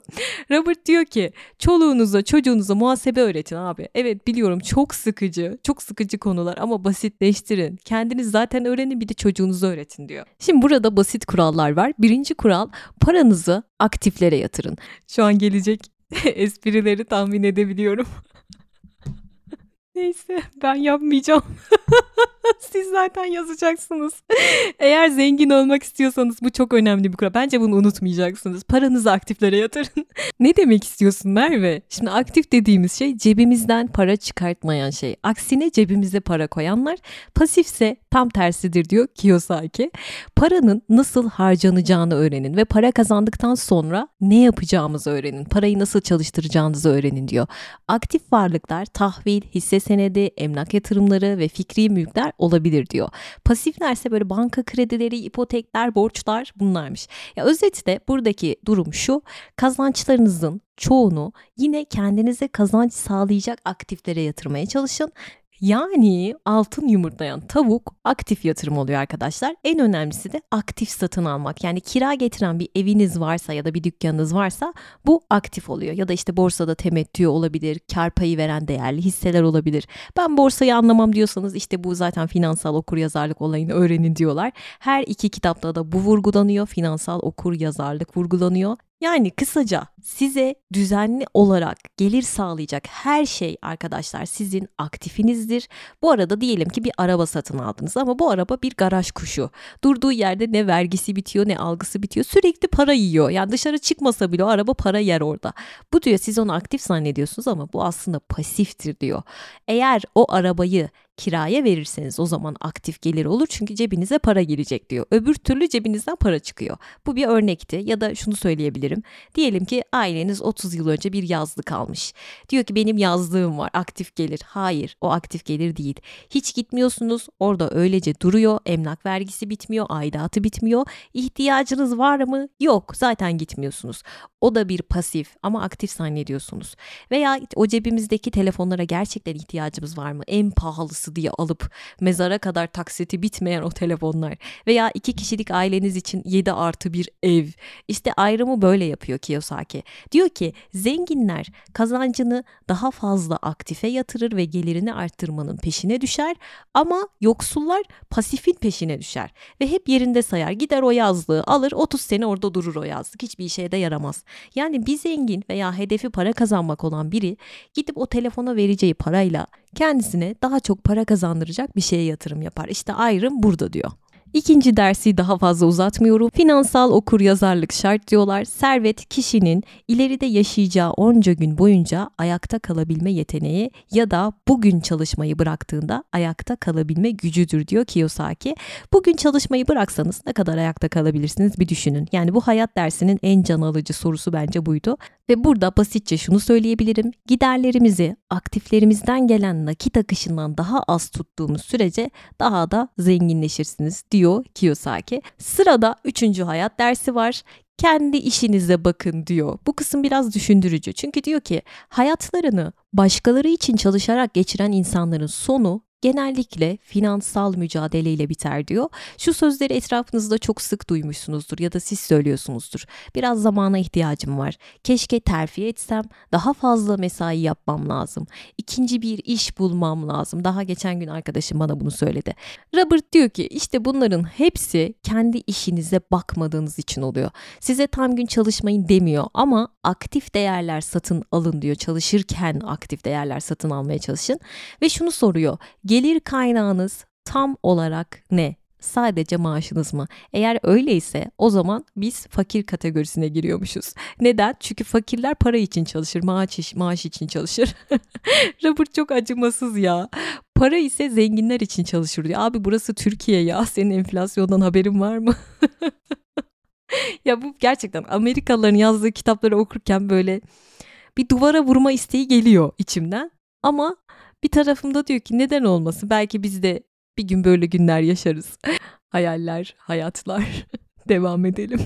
Robert diyor ki çoluğunuza çocuğunuza muhasebe öğretin abi. Evet biliyorum çok sıkıcı çok sıkıcı konular ama basitleştirin. Kendiniz zaten öğrenin bir de çocuğunuza öğretin diyor. Şimdi burada basit kurallar var. Birinci kural paranızı aktiflere yatırın. Şu an gelecek esprileri tahmin edebiliyorum. Neyse ben yapmayacağım. Siz zaten yazacaksınız. Eğer zengin olmak istiyorsanız bu çok önemli bir kural. Bence bunu unutmayacaksınız. Paranızı aktiflere yatırın. ne demek istiyorsun Merve? Şimdi aktif dediğimiz şey cebimizden para çıkartmayan şey. Aksine cebimize para koyanlar pasifse tam tersidir diyor Kiyosaki. Paranın nasıl harcanacağını öğrenin ve para kazandıktan sonra ne yapacağımızı öğrenin. Parayı nasıl çalıştıracağınızı öğrenin diyor. Aktif varlıklar tahvil, hisse senedi, emlak yatırımları ve fikri mülkler olabilir diyor. Pasifler ise böyle banka kredileri, ipotekler, borçlar bunlarmış. Ya özetle buradaki durum şu. Kazançlarınızın çoğunu yine kendinize kazanç sağlayacak aktiflere yatırmaya çalışın yani altın yumurtlayan tavuk aktif yatırım oluyor arkadaşlar. En önemlisi de aktif satın almak. Yani kira getiren bir eviniz varsa ya da bir dükkanınız varsa bu aktif oluyor. Ya da işte borsada temettü olabilir, kar payı veren değerli hisseler olabilir. Ben borsayı anlamam diyorsanız işte bu zaten finansal okur yazarlık olayını öğrenin diyorlar. Her iki kitapta da bu vurgulanıyor. Finansal okur yazarlık vurgulanıyor. Yani kısaca size düzenli olarak gelir sağlayacak her şey arkadaşlar sizin aktifinizdir. Bu arada diyelim ki bir araba satın aldınız ama bu araba bir garaj kuşu. Durduğu yerde ne vergisi bitiyor ne algısı bitiyor. Sürekli para yiyor. Yani dışarı çıkmasa bile o araba para yer orada. Bu diyor siz onu aktif zannediyorsunuz ama bu aslında pasiftir diyor. Eğer o arabayı kiraya verirseniz o zaman aktif gelir olur çünkü cebinize para girecek diyor. Öbür türlü cebinizden para çıkıyor. Bu bir örnekti ya da şunu söyleyebilirim. Diyelim ki aileniz 30 yıl önce bir yazlık almış. Diyor ki benim yazlığım var aktif gelir. Hayır o aktif gelir değil. Hiç gitmiyorsunuz orada öylece duruyor. Emlak vergisi bitmiyor, aidatı bitmiyor. İhtiyacınız var mı? Yok zaten gitmiyorsunuz. O da bir pasif ama aktif zannediyorsunuz. Veya o cebimizdeki telefonlara gerçekten ihtiyacımız var mı? En pahalısı diye alıp mezara kadar taksiti bitmeyen o telefonlar. Veya iki kişilik aileniz için 7 artı bir ev. İşte ayrımı böyle yapıyor Kiyosaki. Diyor ki zenginler kazancını daha fazla aktife yatırır ve gelirini arttırmanın peşine düşer. Ama yoksullar pasifin peşine düşer. Ve hep yerinde sayar. Gider o yazlığı alır 30 sene orada durur o yazlık. Hiçbir işe de yaramaz. Yani bir zengin veya hedefi para kazanmak olan biri gidip o telefona vereceği parayla kendisine daha çok para kazandıracak bir şeye yatırım yapar. İşte ayrım burada diyor. İkinci dersi daha fazla uzatmıyorum. Finansal okur yazarlık şart diyorlar. Servet kişinin ileride yaşayacağı onca gün boyunca ayakta kalabilme yeteneği ya da bugün çalışmayı bıraktığında ayakta kalabilme gücüdür diyor Kiyosaki. Bugün çalışmayı bıraksanız ne kadar ayakta kalabilirsiniz bir düşünün. Yani bu hayat dersinin en can alıcı sorusu bence buydu. Ve burada basitçe şunu söyleyebilirim. Giderlerimizi aktiflerimizden gelen nakit akışından daha az tuttuğumuz sürece daha da zenginleşirsiniz diyor Kiyosaki. Sırada üçüncü hayat dersi var kendi işinize bakın diyor. Bu kısım biraz düşündürücü. Çünkü diyor ki hayatlarını başkaları için çalışarak geçiren insanların sonu genellikle finansal mücadeleyle biter diyor. Şu sözleri etrafınızda çok sık duymuşsunuzdur ya da siz söylüyorsunuzdur. Biraz zamana ihtiyacım var. Keşke terfi etsem, daha fazla mesai yapmam lazım. İkinci bir iş bulmam lazım. Daha geçen gün arkadaşım bana bunu söyledi. Robert diyor ki işte bunların hepsi kendi işinize bakmadığınız için oluyor. Size tam gün çalışmayın demiyor ama aktif değerler satın alın diyor. Çalışırken aktif değerler satın almaya çalışın ve şunu soruyor Gelir kaynağınız tam olarak ne? Sadece maaşınız mı? Eğer öyleyse o zaman biz fakir kategorisine giriyormuşuz. Neden? Çünkü fakirler para için çalışır, maaş, maaş için çalışır. Robert çok acımasız ya. Para ise zenginler için çalışır diyor. Abi burası Türkiye ya. Senin enflasyondan haberin var mı? ya bu gerçekten Amerikalıların yazdığı kitapları okurken böyle bir duvara vurma isteği geliyor içimden. Ama bir tarafımda diyor ki neden olmasın? Belki biz de bir gün böyle günler yaşarız. Hayaller, hayatlar. Devam edelim.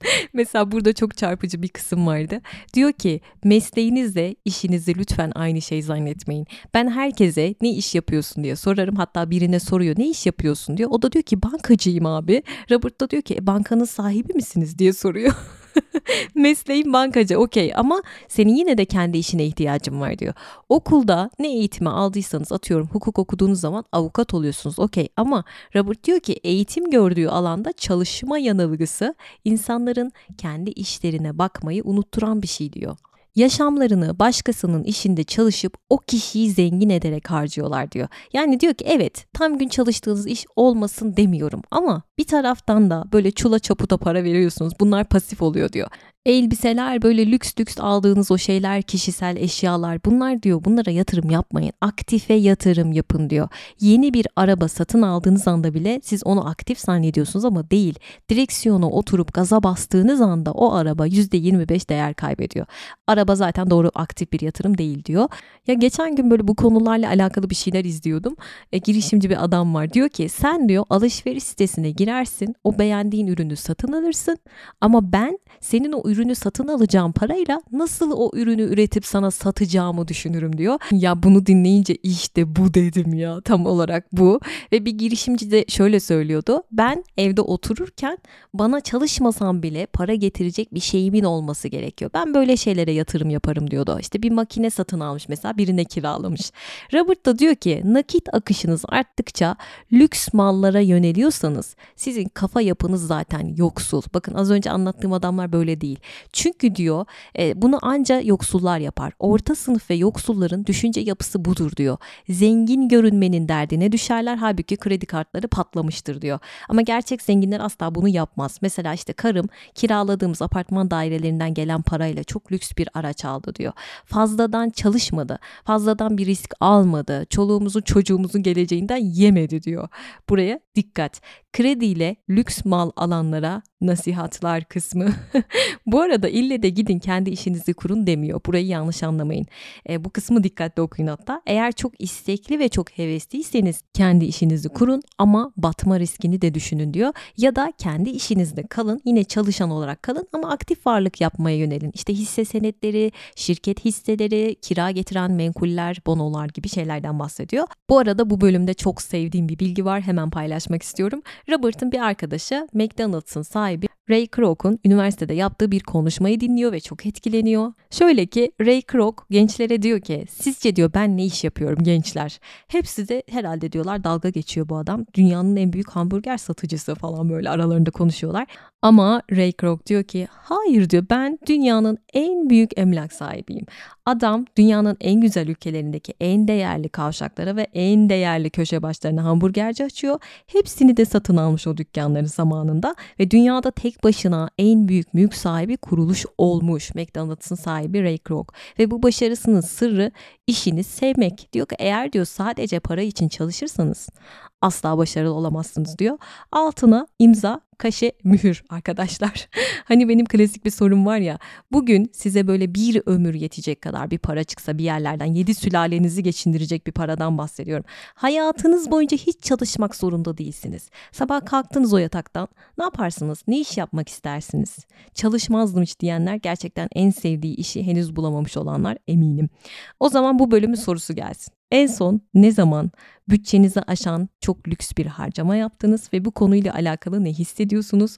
Mesela burada çok çarpıcı bir kısım vardı. Diyor ki mesleğinizle işinizi lütfen aynı şey zannetmeyin. Ben herkese ne iş yapıyorsun diye sorarım. Hatta birine soruyor ne iş yapıyorsun diyor. O da diyor ki bankacıyım abi. Robert da diyor ki e, bankanın sahibi misiniz diye soruyor. Mesleğin bankacı okey. Ama senin yine de kendi işine ihtiyacın var diyor. Okulda ne eğitimi aldıysanız atıyorum hukuk okuduğunuz zaman avukat oluyorsunuz okey. Ama Robert diyor ki eğitim gördüğü alanda çalışma yanılgısı insanların kendi işlerine bakmayı unutturan bir şey diyor yaşamlarını başkasının işinde çalışıp o kişiyi zengin ederek harcıyorlar diyor. Yani diyor ki evet tam gün çalıştığınız iş olmasın demiyorum ama bir taraftan da böyle çula çaputa para veriyorsunuz. Bunlar pasif oluyor diyor elbiseler böyle lüks lüks aldığınız o şeyler kişisel eşyalar bunlar diyor bunlara yatırım yapmayın aktife yatırım yapın diyor. Yeni bir araba satın aldığınız anda bile siz onu aktif zannediyorsunuz ama değil. Direksiyona oturup gaza bastığınız anda o araba %25 değer kaybediyor. Araba zaten doğru aktif bir yatırım değil diyor. Ya geçen gün böyle bu konularla alakalı bir şeyler izliyordum. E, girişimci bir adam var diyor ki sen diyor alışveriş sitesine girersin o beğendiğin ürünü satın alırsın ama ben senin o ürünü satın alacağım parayla nasıl o ürünü üretip sana satacağımı düşünürüm diyor. Ya bunu dinleyince işte bu dedim ya tam olarak bu. Ve bir girişimci de şöyle söylüyordu. Ben evde otururken bana çalışmasam bile para getirecek bir şeyimin olması gerekiyor. Ben böyle şeylere yatırım yaparım diyordu. İşte bir makine satın almış mesela birine kiralamış. Robert da diyor ki nakit akışınız arttıkça lüks mallara yöneliyorsanız sizin kafa yapınız zaten yoksul. Bakın az önce anlattığım adamlar böyle değil. Çünkü diyor e, bunu anca yoksullar yapar. Orta sınıf ve yoksulların düşünce yapısı budur diyor. Zengin görünmenin derdine düşerler halbuki kredi kartları patlamıştır diyor. Ama gerçek zenginler asla bunu yapmaz. Mesela işte karım kiraladığımız apartman dairelerinden gelen parayla çok lüks bir araç aldı diyor. Fazladan çalışmadı. Fazladan bir risk almadı. Çoluğumuzun çocuğumuzun geleceğinden yemedi diyor. Buraya dikkat. Krediyle lüks mal alanlara nasihatlar kısmı. Bu arada ille de gidin kendi işinizi kurun demiyor. Burayı yanlış anlamayın. E, bu kısmı dikkatli okuyun hatta. Eğer çok istekli ve çok hevesliyseniz kendi işinizi kurun ama batma riskini de düşünün diyor. Ya da kendi işinizde kalın yine çalışan olarak kalın ama aktif varlık yapmaya yönelin. İşte hisse senetleri, şirket hisseleri, kira getiren menkuller, bonolar gibi şeylerden bahsediyor. Bu arada bu bölümde çok sevdiğim bir bilgi var hemen paylaşmak istiyorum. Robert'ın bir arkadaşı McDonald's'ın sahibi Ray Kroc'un üniversitede yaptığı bir konuşmayı dinliyor ve çok etkileniyor. Şöyle ki Ray Kroc gençlere diyor ki sizce diyor ben ne iş yapıyorum gençler? Hepsi de herhalde diyorlar dalga geçiyor bu adam. Dünyanın en büyük hamburger satıcısı falan böyle aralarında konuşuyorlar. Ama Ray Kroc diyor ki hayır diyor ben dünyanın en büyük emlak sahibiyim. Adam dünyanın en güzel ülkelerindeki en değerli kavşaklara ve en değerli köşe başlarına hamburgerci açıyor. Hepsini de satın almış o dükkanların zamanında ve dünyada tek başına en büyük mülk sahibi kuruluş olmuş. McDonald's'ın sahibi Ray Kroc ve bu başarısının sırrı işini sevmek. Diyor ki eğer diyor sadece para için çalışırsanız asla başarılı olamazsınız diyor. Altına imza kaşe mühür arkadaşlar. hani benim klasik bir sorum var ya bugün size böyle bir ömür yetecek kadar bir para çıksa bir yerlerden yedi sülalenizi geçindirecek bir paradan bahsediyorum. Hayatınız boyunca hiç çalışmak zorunda değilsiniz. Sabah kalktınız o yataktan ne yaparsınız? Ne iş yapmak istersiniz? Çalışmazdım hiç diyenler gerçekten en sevdiği işi henüz bulamamış olanlar eminim. O zaman bu bölümün sorusu gelsin. En son ne zaman bütçenizi aşan çok lüks bir harcama yaptınız ve bu konuyla alakalı ne hissediyorsunuz?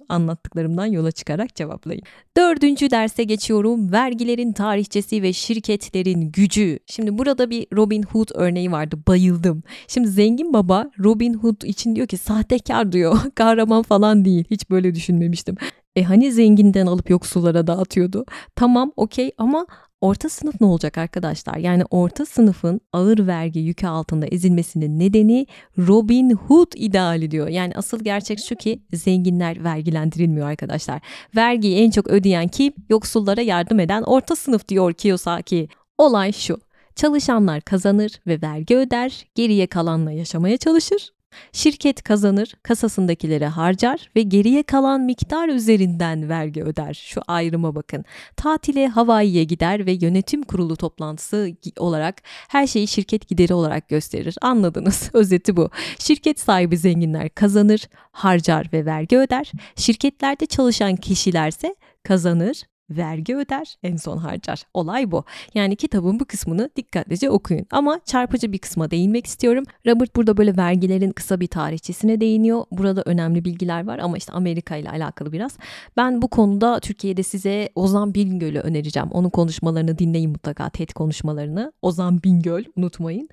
Anlattıklarımdan yola çıkarak cevaplayın. Dördüncü derse geçiyorum. Vergilerin tarihçesi ve şirketlerin gücü. Şimdi burada bir Robin Hood örneği vardı. Bayıldım. Şimdi zengin baba Robin Hood için diyor ki sahtekar diyor. Kahraman falan değil. Hiç böyle düşünmemiştim. E hani zenginden alıp yoksullara dağıtıyordu. Tamam okey ama Orta sınıf ne olacak arkadaşlar? Yani orta sınıfın ağır vergi yükü altında ezilmesinin nedeni Robin Hood ideali diyor. Yani asıl gerçek şu ki zenginler vergilendirilmiyor arkadaşlar. Vergiyi en çok ödeyen kim? Yoksullara yardım eden orta sınıf diyor Kiyosaki. Olay şu. Çalışanlar kazanır ve vergi öder, geriye kalanla yaşamaya çalışır. Şirket kazanır, kasasındakileri harcar ve geriye kalan miktar üzerinden vergi öder. Şu ayrıma bakın. Tatile Hawaii'ye gider ve yönetim kurulu toplantısı olarak her şeyi şirket gideri olarak gösterir. Anladınız. Özeti bu. Şirket sahibi zenginler kazanır, harcar ve vergi öder. Şirketlerde çalışan kişilerse kazanır, vergi öder, en son harcar. Olay bu. Yani kitabın bu kısmını dikkatlice okuyun. Ama çarpıcı bir kısma değinmek istiyorum. Robert burada böyle vergilerin kısa bir tarihçesine değiniyor. Burada önemli bilgiler var ama işte Amerika ile alakalı biraz. Ben bu konuda Türkiye'de size Ozan Bingöl'ü önereceğim. Onun konuşmalarını dinleyin mutlaka. TED konuşmalarını. Ozan Bingöl unutmayın.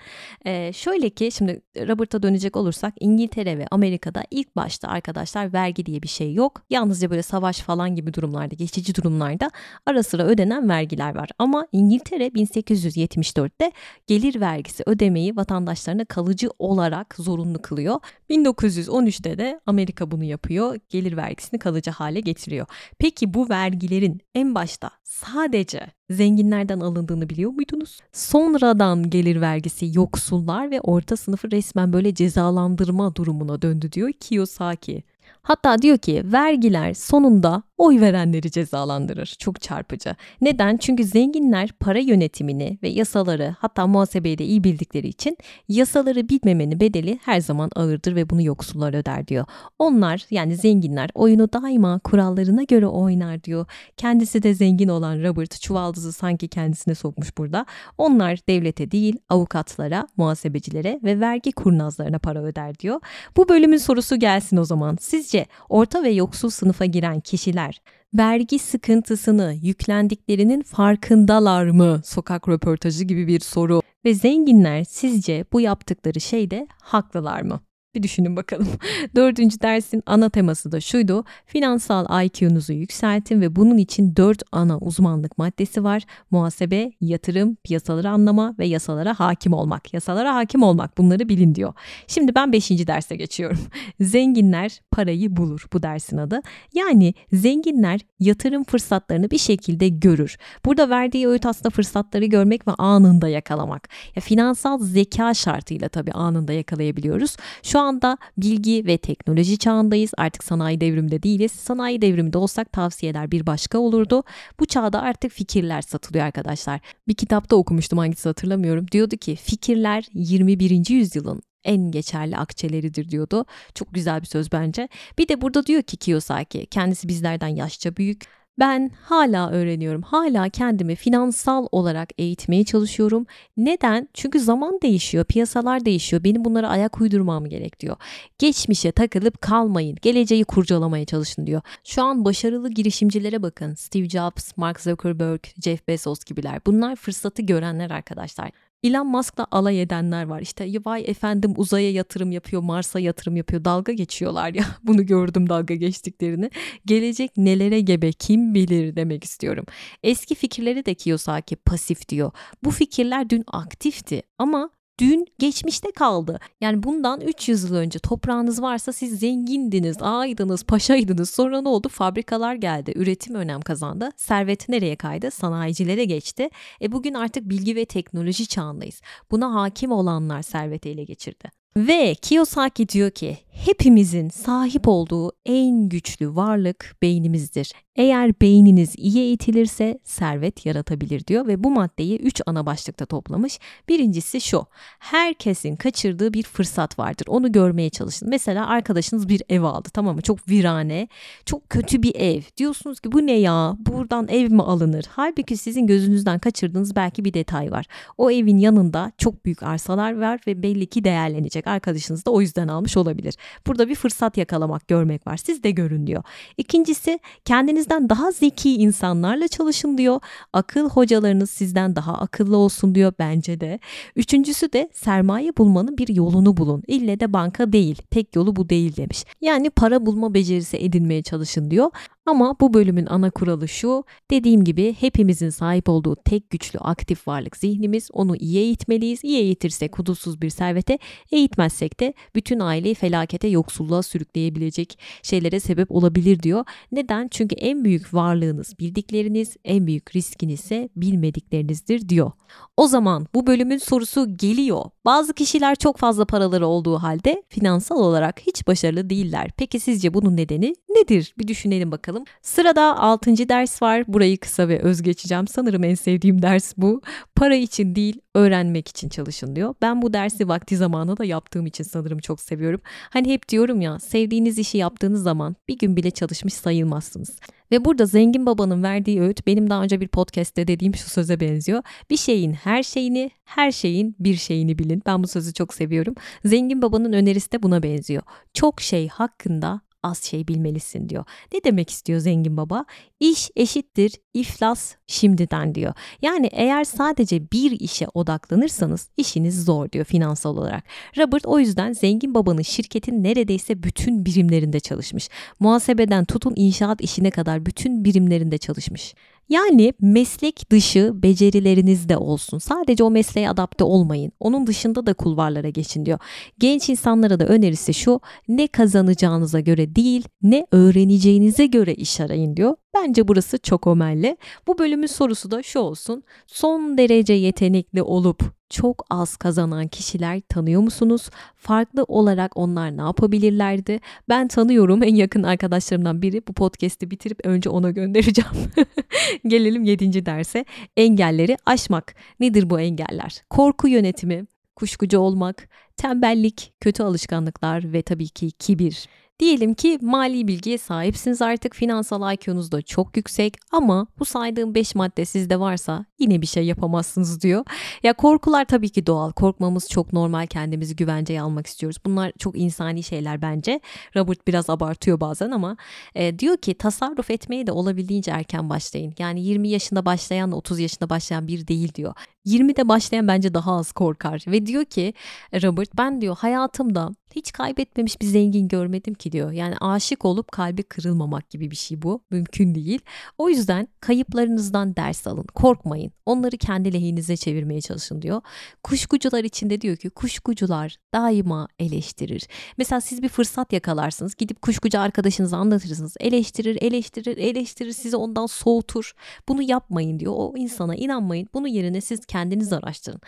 Ee, şöyle ki şimdi Robert'a dönecek olursak İngiltere ve Amerika'da ilk başta arkadaşlar vergi diye bir şey yok. Yalnızca böyle savaş falan gibi durumlarda, geçici durumlarda da ara sıra ödenen vergiler var. Ama İngiltere 1874'te gelir vergisi ödemeyi vatandaşlarına kalıcı olarak zorunlu kılıyor. 1913'te de Amerika bunu yapıyor. Gelir vergisini kalıcı hale getiriyor. Peki bu vergilerin en başta sadece zenginlerden alındığını biliyor muydunuz? Sonradan gelir vergisi yoksullar ve orta sınıfı resmen böyle cezalandırma durumuna döndü diyor Kiyosaki. Hatta diyor ki vergiler sonunda oy verenleri cezalandırır. Çok çarpıcı. Neden? Çünkü zenginler para yönetimini ve yasaları hatta muhasebeyi de iyi bildikleri için yasaları bilmemenin bedeli her zaman ağırdır ve bunu yoksullar öder diyor. Onlar yani zenginler oyunu daima kurallarına göre oynar diyor. Kendisi de zengin olan Robert çuvaldızı sanki kendisine sokmuş burada. Onlar devlete değil avukatlara, muhasebecilere ve vergi kurnazlarına para öder diyor. Bu bölümün sorusu gelsin o zaman. Sizce orta ve yoksul sınıfa giren kişiler vergi sıkıntısını yüklendiklerinin farkındalar mı? Sokak röportajı gibi bir soru. Ve zenginler sizce bu yaptıkları şeyde haklılar mı? Bir düşünün bakalım. Dördüncü dersin ana teması da şuydu. Finansal IQ'nuzu yükseltin ve bunun için dört ana uzmanlık maddesi var. Muhasebe, yatırım, piyasaları anlama ve yasalara hakim olmak. Yasalara hakim olmak bunları bilin diyor. Şimdi ben beşinci derse geçiyorum. Zenginler parayı bulur bu dersin adı. Yani zenginler yatırım fırsatlarını bir şekilde görür. Burada verdiği öğüt aslında fırsatları görmek ve anında yakalamak. Ya finansal zeka şartıyla tabii anında yakalayabiliyoruz. Şu anda bilgi ve teknoloji çağındayız. Artık sanayi devriminde değiliz. Sanayi devriminde olsak tavsiyeler bir başka olurdu. Bu çağda artık fikirler satılıyor arkadaşlar. Bir kitapta okumuştum hangisi hatırlamıyorum. Diyordu ki fikirler 21. yüzyılın en geçerli akçeleridir diyordu. Çok güzel bir söz bence. Bir de burada diyor ki Kiyosaki kendisi bizlerden yaşça büyük Ben hala öğreniyorum. Hala kendimi finansal olarak eğitmeye çalışıyorum. Neden? Çünkü zaman değişiyor, piyasalar değişiyor. Benim bunlara ayak uydurmam gerek diyor. Geçmişe takılıp kalmayın. Geleceği kurcalamaya çalışın diyor. Şu an başarılı girişimcilere bakın. Steve Jobs, Mark Zuckerberg, Jeff Bezos gibiler. Bunlar fırsatı görenler arkadaşlar. Elon Musk'la alay edenler var. İşte vay efendim uzaya yatırım yapıyor, Mars'a yatırım yapıyor. Dalga geçiyorlar ya. Bunu gördüm dalga geçtiklerini. Gelecek nelere gebe kim bilir demek istiyorum. Eski fikirleri de Kiyosaki pasif diyor. Bu fikirler dün aktifti ama dün geçmişte kaldı. Yani bundan 300 yıl önce toprağınız varsa siz zengindiniz, aydınız, paşaydınız. Sonra ne oldu? Fabrikalar geldi. Üretim önem kazandı. Servet nereye kaydı? Sanayicilere geçti. E bugün artık bilgi ve teknoloji çağındayız. Buna hakim olanlar serveti ele geçirdi. Ve Kiyosaki diyor ki hepimizin sahip olduğu en güçlü varlık beynimizdir. Eğer beyniniz iyi eğitilirse servet yaratabilir diyor ve bu maddeyi 3 ana başlıkta toplamış. Birincisi şu. Herkesin kaçırdığı bir fırsat vardır. Onu görmeye çalışın. Mesela arkadaşınız bir ev aldı tamam mı? Çok virane, çok kötü bir ev. Diyorsunuz ki bu ne ya? Buradan ev mi alınır? Halbuki sizin gözünüzden kaçırdığınız belki bir detay var. O evin yanında çok büyük arsalar var ve belli ki değerlenecek. Arkadaşınız da o yüzden almış olabilir. Burada bir fırsat yakalamak, görmek var. Siz de görün diyor. İkincisi kendinizden daha zeki insanlarla çalışın diyor. Akıl hocalarınız sizden daha akıllı olsun diyor bence de. Üçüncüsü de sermaye bulmanın bir yolunu bulun. İlle de banka değil. Tek yolu bu değil demiş. Yani para bulma becerisi edinmeye çalışın diyor. Ama bu bölümün ana kuralı şu. Dediğim gibi hepimizin sahip olduğu tek güçlü aktif varlık zihnimiz. Onu iyi eğitmeliyiz. İyi eğitirsek hudutsuz bir servete, eğitmezsek de bütün aileyi felakete, yoksulluğa sürükleyebilecek şeylere sebep olabilir diyor. Neden? Çünkü en büyük varlığınız bildikleriniz, en büyük riskiniz ise bilmediklerinizdir diyor. O zaman bu bölümün sorusu geliyor. Bazı kişiler çok fazla paraları olduğu halde finansal olarak hiç başarılı değiller. Peki sizce bunun nedeni nedir? Bir düşünelim bakalım. Sırada 6. ders var. Burayı kısa ve öz geçeceğim. Sanırım en sevdiğim ders bu. Para için değil, öğrenmek için çalışın diyor. Ben bu dersi vakti zamanında da yaptığım için sanırım çok seviyorum. Hani hep diyorum ya, sevdiğiniz işi yaptığınız zaman bir gün bile çalışmış sayılmazsınız. Ve burada zengin babanın verdiği öğüt benim daha önce bir podcast'te dediğim şu söze benziyor. Bir şeyin her şeyini, her şeyin bir şeyini bilin. Ben bu sözü çok seviyorum. Zengin babanın önerisi de buna benziyor. Çok şey hakkında az şey bilmelisin diyor. Ne demek istiyor zengin baba? İş eşittir iflas şimdiden diyor. Yani eğer sadece bir işe odaklanırsanız işiniz zor diyor finansal olarak. Robert o yüzden zengin babanın şirketin neredeyse bütün birimlerinde çalışmış. Muhasebeden tutun inşaat işine kadar bütün birimlerinde çalışmış. Yani meslek dışı becerileriniz de olsun. Sadece o mesleğe adapte olmayın. Onun dışında da kulvarlara geçin diyor. Genç insanlara da önerisi şu. Ne kazanacağınıza göre değil, ne öğreneceğinize göre iş arayın diyor. Bence burası çok ömelli. Bu bölümün sorusu da şu olsun. Son derece yetenekli olup çok az kazanan kişiler tanıyor musunuz? Farklı olarak onlar ne yapabilirlerdi? Ben tanıyorum en yakın arkadaşlarımdan biri. Bu podcast'i bitirip önce ona göndereceğim. Gelelim 7. derse. Engelleri aşmak. Nedir bu engeller? Korku yönetimi, kuşkucu olmak, tembellik, kötü alışkanlıklar ve tabii ki kibir. Diyelim ki mali bilgiye sahipsiniz artık finansal IQ'nuz da çok yüksek ama bu saydığım 5 madde sizde varsa yine bir şey yapamazsınız diyor. Ya korkular tabii ki doğal. Korkmamız çok normal. Kendimizi güvenceye almak istiyoruz. Bunlar çok insani şeyler bence. Robert biraz abartıyor bazen ama e, diyor ki tasarruf etmeye de olabildiğince erken başlayın. Yani 20 yaşında başlayan 30 yaşında başlayan bir değil diyor. 20'de başlayan bence daha az korkar ve diyor ki Robert ben diyor hayatımda hiç kaybetmemiş bir zengin görmedim ki diyor. Yani aşık olup kalbi kırılmamak gibi bir şey bu. Mümkün değil. O yüzden kayıplarınızdan ders alın. Korkmayın. Onları kendi lehinize çevirmeye çalışın diyor. Kuşkucular içinde diyor ki kuşkucular daima eleştirir. Mesela siz bir fırsat yakalarsınız. Gidip kuşkucu arkadaşınıza anlatırsınız. Eleştirir, eleştirir, eleştirir. Sizi ondan soğutur. Bunu yapmayın diyor. O insana inanmayın. Bunun yerine siz kendiniz araştırın.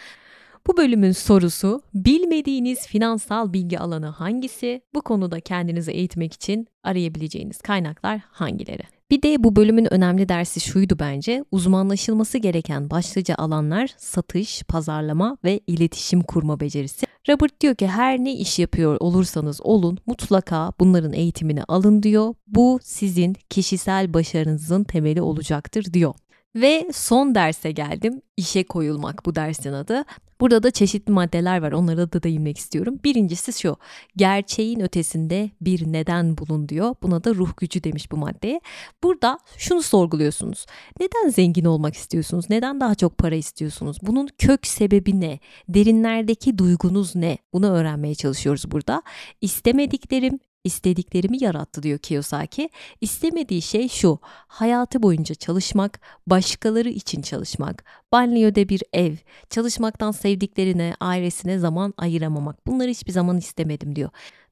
Bu bölümün sorusu bilmediğiniz finansal bilgi alanı hangisi? Bu konuda kendinizi eğitmek için arayabileceğiniz kaynaklar hangileri? Bir de bu bölümün önemli dersi şuydu bence. Uzmanlaşılması gereken başlıca alanlar satış, pazarlama ve iletişim kurma becerisi. Robert diyor ki her ne iş yapıyor olursanız olun mutlaka bunların eğitimini alın diyor. Bu sizin kişisel başarınızın temeli olacaktır diyor. Ve son derse geldim. İşe koyulmak bu dersin adı. Burada da çeşitli maddeler var. Onlara da değinmek istiyorum. Birincisi şu. Gerçeğin ötesinde bir neden bulun diyor. Buna da ruh gücü demiş bu maddeye. Burada şunu sorguluyorsunuz. Neden zengin olmak istiyorsunuz? Neden daha çok para istiyorsunuz? Bunun kök sebebi ne? Derinlerdeki duygunuz ne? Bunu öğrenmeye çalışıyoruz burada. İstemediklerim istediklerimi yarattı diyor Kiyosaki. İstemediği şey şu. Hayatı boyunca çalışmak, başkaları için çalışmak, banliyöde bir ev, çalışmaktan sevdiklerine, ailesine zaman ayıramamak. Bunları hiçbir zaman istemedim diyor.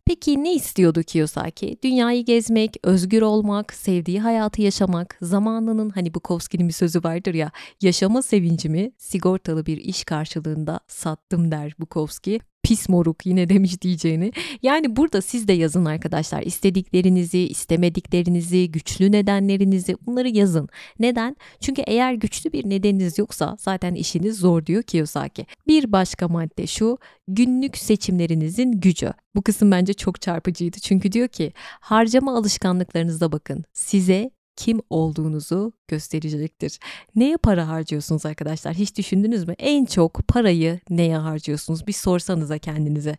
Peki ne istiyordu Kiyosaki? Dünyayı gezmek, özgür olmak, sevdiği hayatı yaşamak, zamanının hani Bukowski'nin bir sözü vardır ya, yaşama sevincimi sigortalı bir iş karşılığında sattım der Bukowski pis moruk yine demiş diyeceğini. Yani burada siz de yazın arkadaşlar. İstediklerinizi, istemediklerinizi, güçlü nedenlerinizi bunları yazın. Neden? Çünkü eğer güçlü bir nedeniniz yoksa zaten işiniz zor diyor Kiyosaki. Bir başka madde şu günlük seçimlerinizin gücü. Bu kısım bence çok çarpıcıydı. Çünkü diyor ki harcama alışkanlıklarınıza bakın. Size kim olduğunuzu gösterecektir. Neye para harcıyorsunuz arkadaşlar? Hiç düşündünüz mü? En çok parayı neye harcıyorsunuz? Bir sorsanıza kendinize.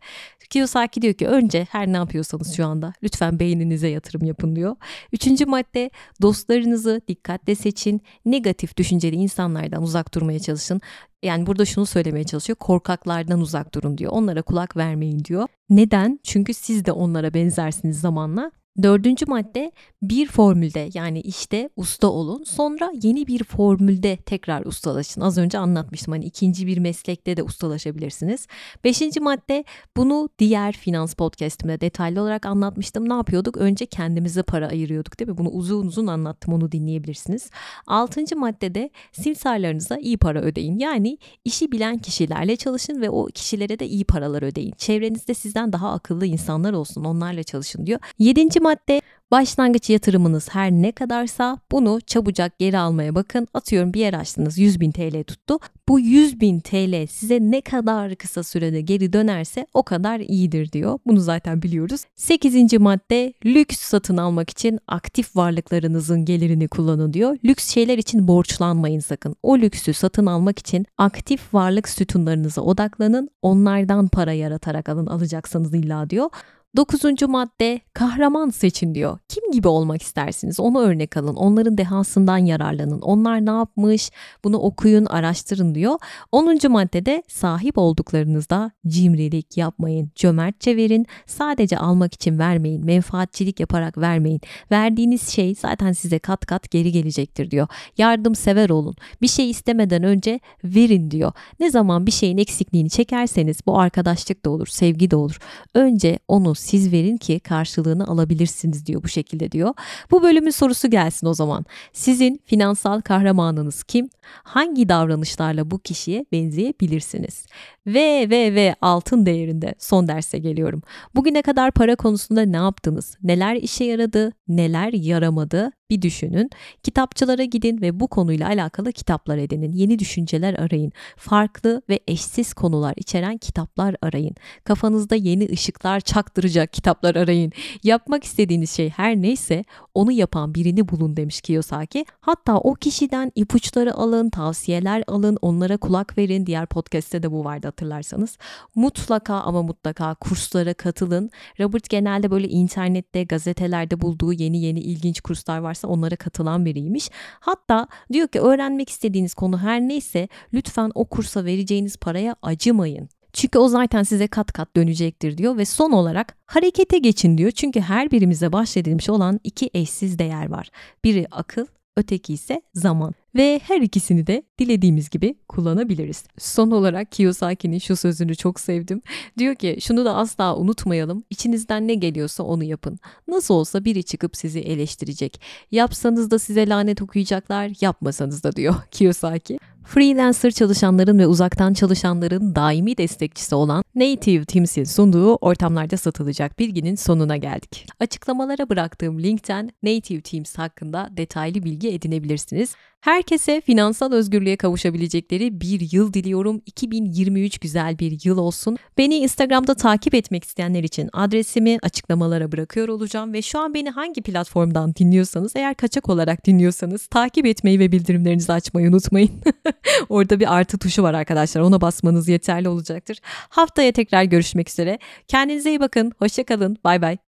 Kiyosaki diyor ki önce her ne yapıyorsanız şu anda lütfen beyninize yatırım yapın diyor. Üçüncü madde dostlarınızı dikkatle seçin. Negatif düşünceli insanlardan uzak durmaya çalışın. Yani burada şunu söylemeye çalışıyor. Korkaklardan uzak durun diyor. Onlara kulak vermeyin diyor. Neden? Çünkü siz de onlara benzersiniz zamanla. Dördüncü madde bir formülde yani işte usta olun. Sonra yeni bir formülde tekrar ustalaşın. Az önce anlatmıştım hani ikinci bir meslekte de ustalaşabilirsiniz. Beşinci madde bunu diğer finans podcastimde detaylı olarak anlatmıştım. Ne yapıyorduk? Önce kendimize para ayırıyorduk değil mi? Bunu uzun uzun anlattım onu dinleyebilirsiniz. Altıncı maddede simsarlarınıza iyi para ödeyin. Yani işi bilen kişilerle çalışın ve o kişilere de iyi paralar ödeyin. Çevrenizde sizden daha akıllı insanlar olsun onlarla çalışın diyor. Yedinci madde Başlangıç yatırımınız her ne kadarsa bunu çabucak geri almaya bakın. Atıyorum bir yer açtınız 100 bin TL tuttu. Bu 100 bin TL size ne kadar kısa sürede geri dönerse o kadar iyidir diyor. Bunu zaten biliyoruz. 8. madde lüks satın almak için aktif varlıklarınızın gelirini kullanın diyor. Lüks şeyler için borçlanmayın sakın. O lüksü satın almak için aktif varlık sütunlarınıza odaklanın. Onlardan para yaratarak alın alacaksanız illa diyor. Dokuzuncu madde kahraman seçin diyor. Kim gibi olmak istersiniz? Onu örnek alın. Onların dehasından yararlanın. Onlar ne yapmış? Bunu okuyun, araştırın diyor. Onuncu maddede sahip olduklarınızda cimrilik yapmayın. Cömertçe verin. Sadece almak için vermeyin. Menfaatçilik yaparak vermeyin. Verdiğiniz şey zaten size kat kat geri gelecektir diyor. Yardımsever olun. Bir şey istemeden önce verin diyor. Ne zaman bir şeyin eksikliğini çekerseniz bu arkadaşlık da olur, sevgi de olur. Önce onu siz verin ki karşılığını alabilirsiniz diyor bu şekilde diyor. Bu bölümün sorusu gelsin o zaman. Sizin finansal kahramanınız kim? Hangi davranışlarla bu kişiye benzeyebilirsiniz? Ve ve ve altın değerinde son derse geliyorum. Bugüne kadar para konusunda ne yaptınız? Neler işe yaradı? Neler yaramadı? Bir düşünün. Kitapçılara gidin ve bu konuyla alakalı kitaplar edinin. Yeni düşünceler arayın. Farklı ve eşsiz konular içeren kitaplar arayın. Kafanızda yeni ışıklar çaktıracak kitaplar arayın. Yapmak istediğiniz şey her neyse onu yapan birini bulun demiş Kiyosaki. Hatta o kişiden ipuçları alın, tavsiyeler alın, onlara kulak verin. Diğer podcast'te de bu vardı hatırlarsanız. Mutlaka ama mutlaka kurslara katılın. Robert genelde böyle internette, gazetelerde bulduğu yeni yeni ilginç kurslar varsa onlara katılan biriymiş. Hatta diyor ki öğrenmek istediğiniz konu her neyse lütfen o kursa vereceğiniz paraya acımayın. Çünkü o zaten size kat kat dönecektir diyor ve son olarak harekete geçin diyor. Çünkü her birimize bahşedilmiş olan iki eşsiz değer var. Biri akıl, öteki ise zaman ve her ikisini de dilediğimiz gibi kullanabiliriz. Son olarak Kiyosaki'nin şu sözünü çok sevdim. Diyor ki şunu da asla unutmayalım. İçinizden ne geliyorsa onu yapın. Nasıl olsa biri çıkıp sizi eleştirecek. Yapsanız da size lanet okuyacaklar, yapmasanız da diyor Kiyosaki. freelancer çalışanların ve uzaktan çalışanların daimi destekçisi olan Native Teams'in sunduğu ortamlarda satılacak bilginin sonuna geldik. Açıklamalara bıraktığım linkten Native Teams hakkında detaylı bilgi edinebilirsiniz. Herkese finansal özgürlüğe kavuşabilecekleri bir yıl diliyorum. 2023 güzel bir yıl olsun. Beni Instagram'da takip etmek isteyenler için adresimi açıklamalara bırakıyor olacağım ve şu an beni hangi platformdan dinliyorsanız eğer kaçak olarak dinliyorsanız takip etmeyi ve bildirimlerinizi açmayı unutmayın. Orada bir artı tuşu var arkadaşlar. Ona basmanız yeterli olacaktır. Haftaya tekrar görüşmek üzere. Kendinize iyi bakın. Hoşçakalın. Bay bay.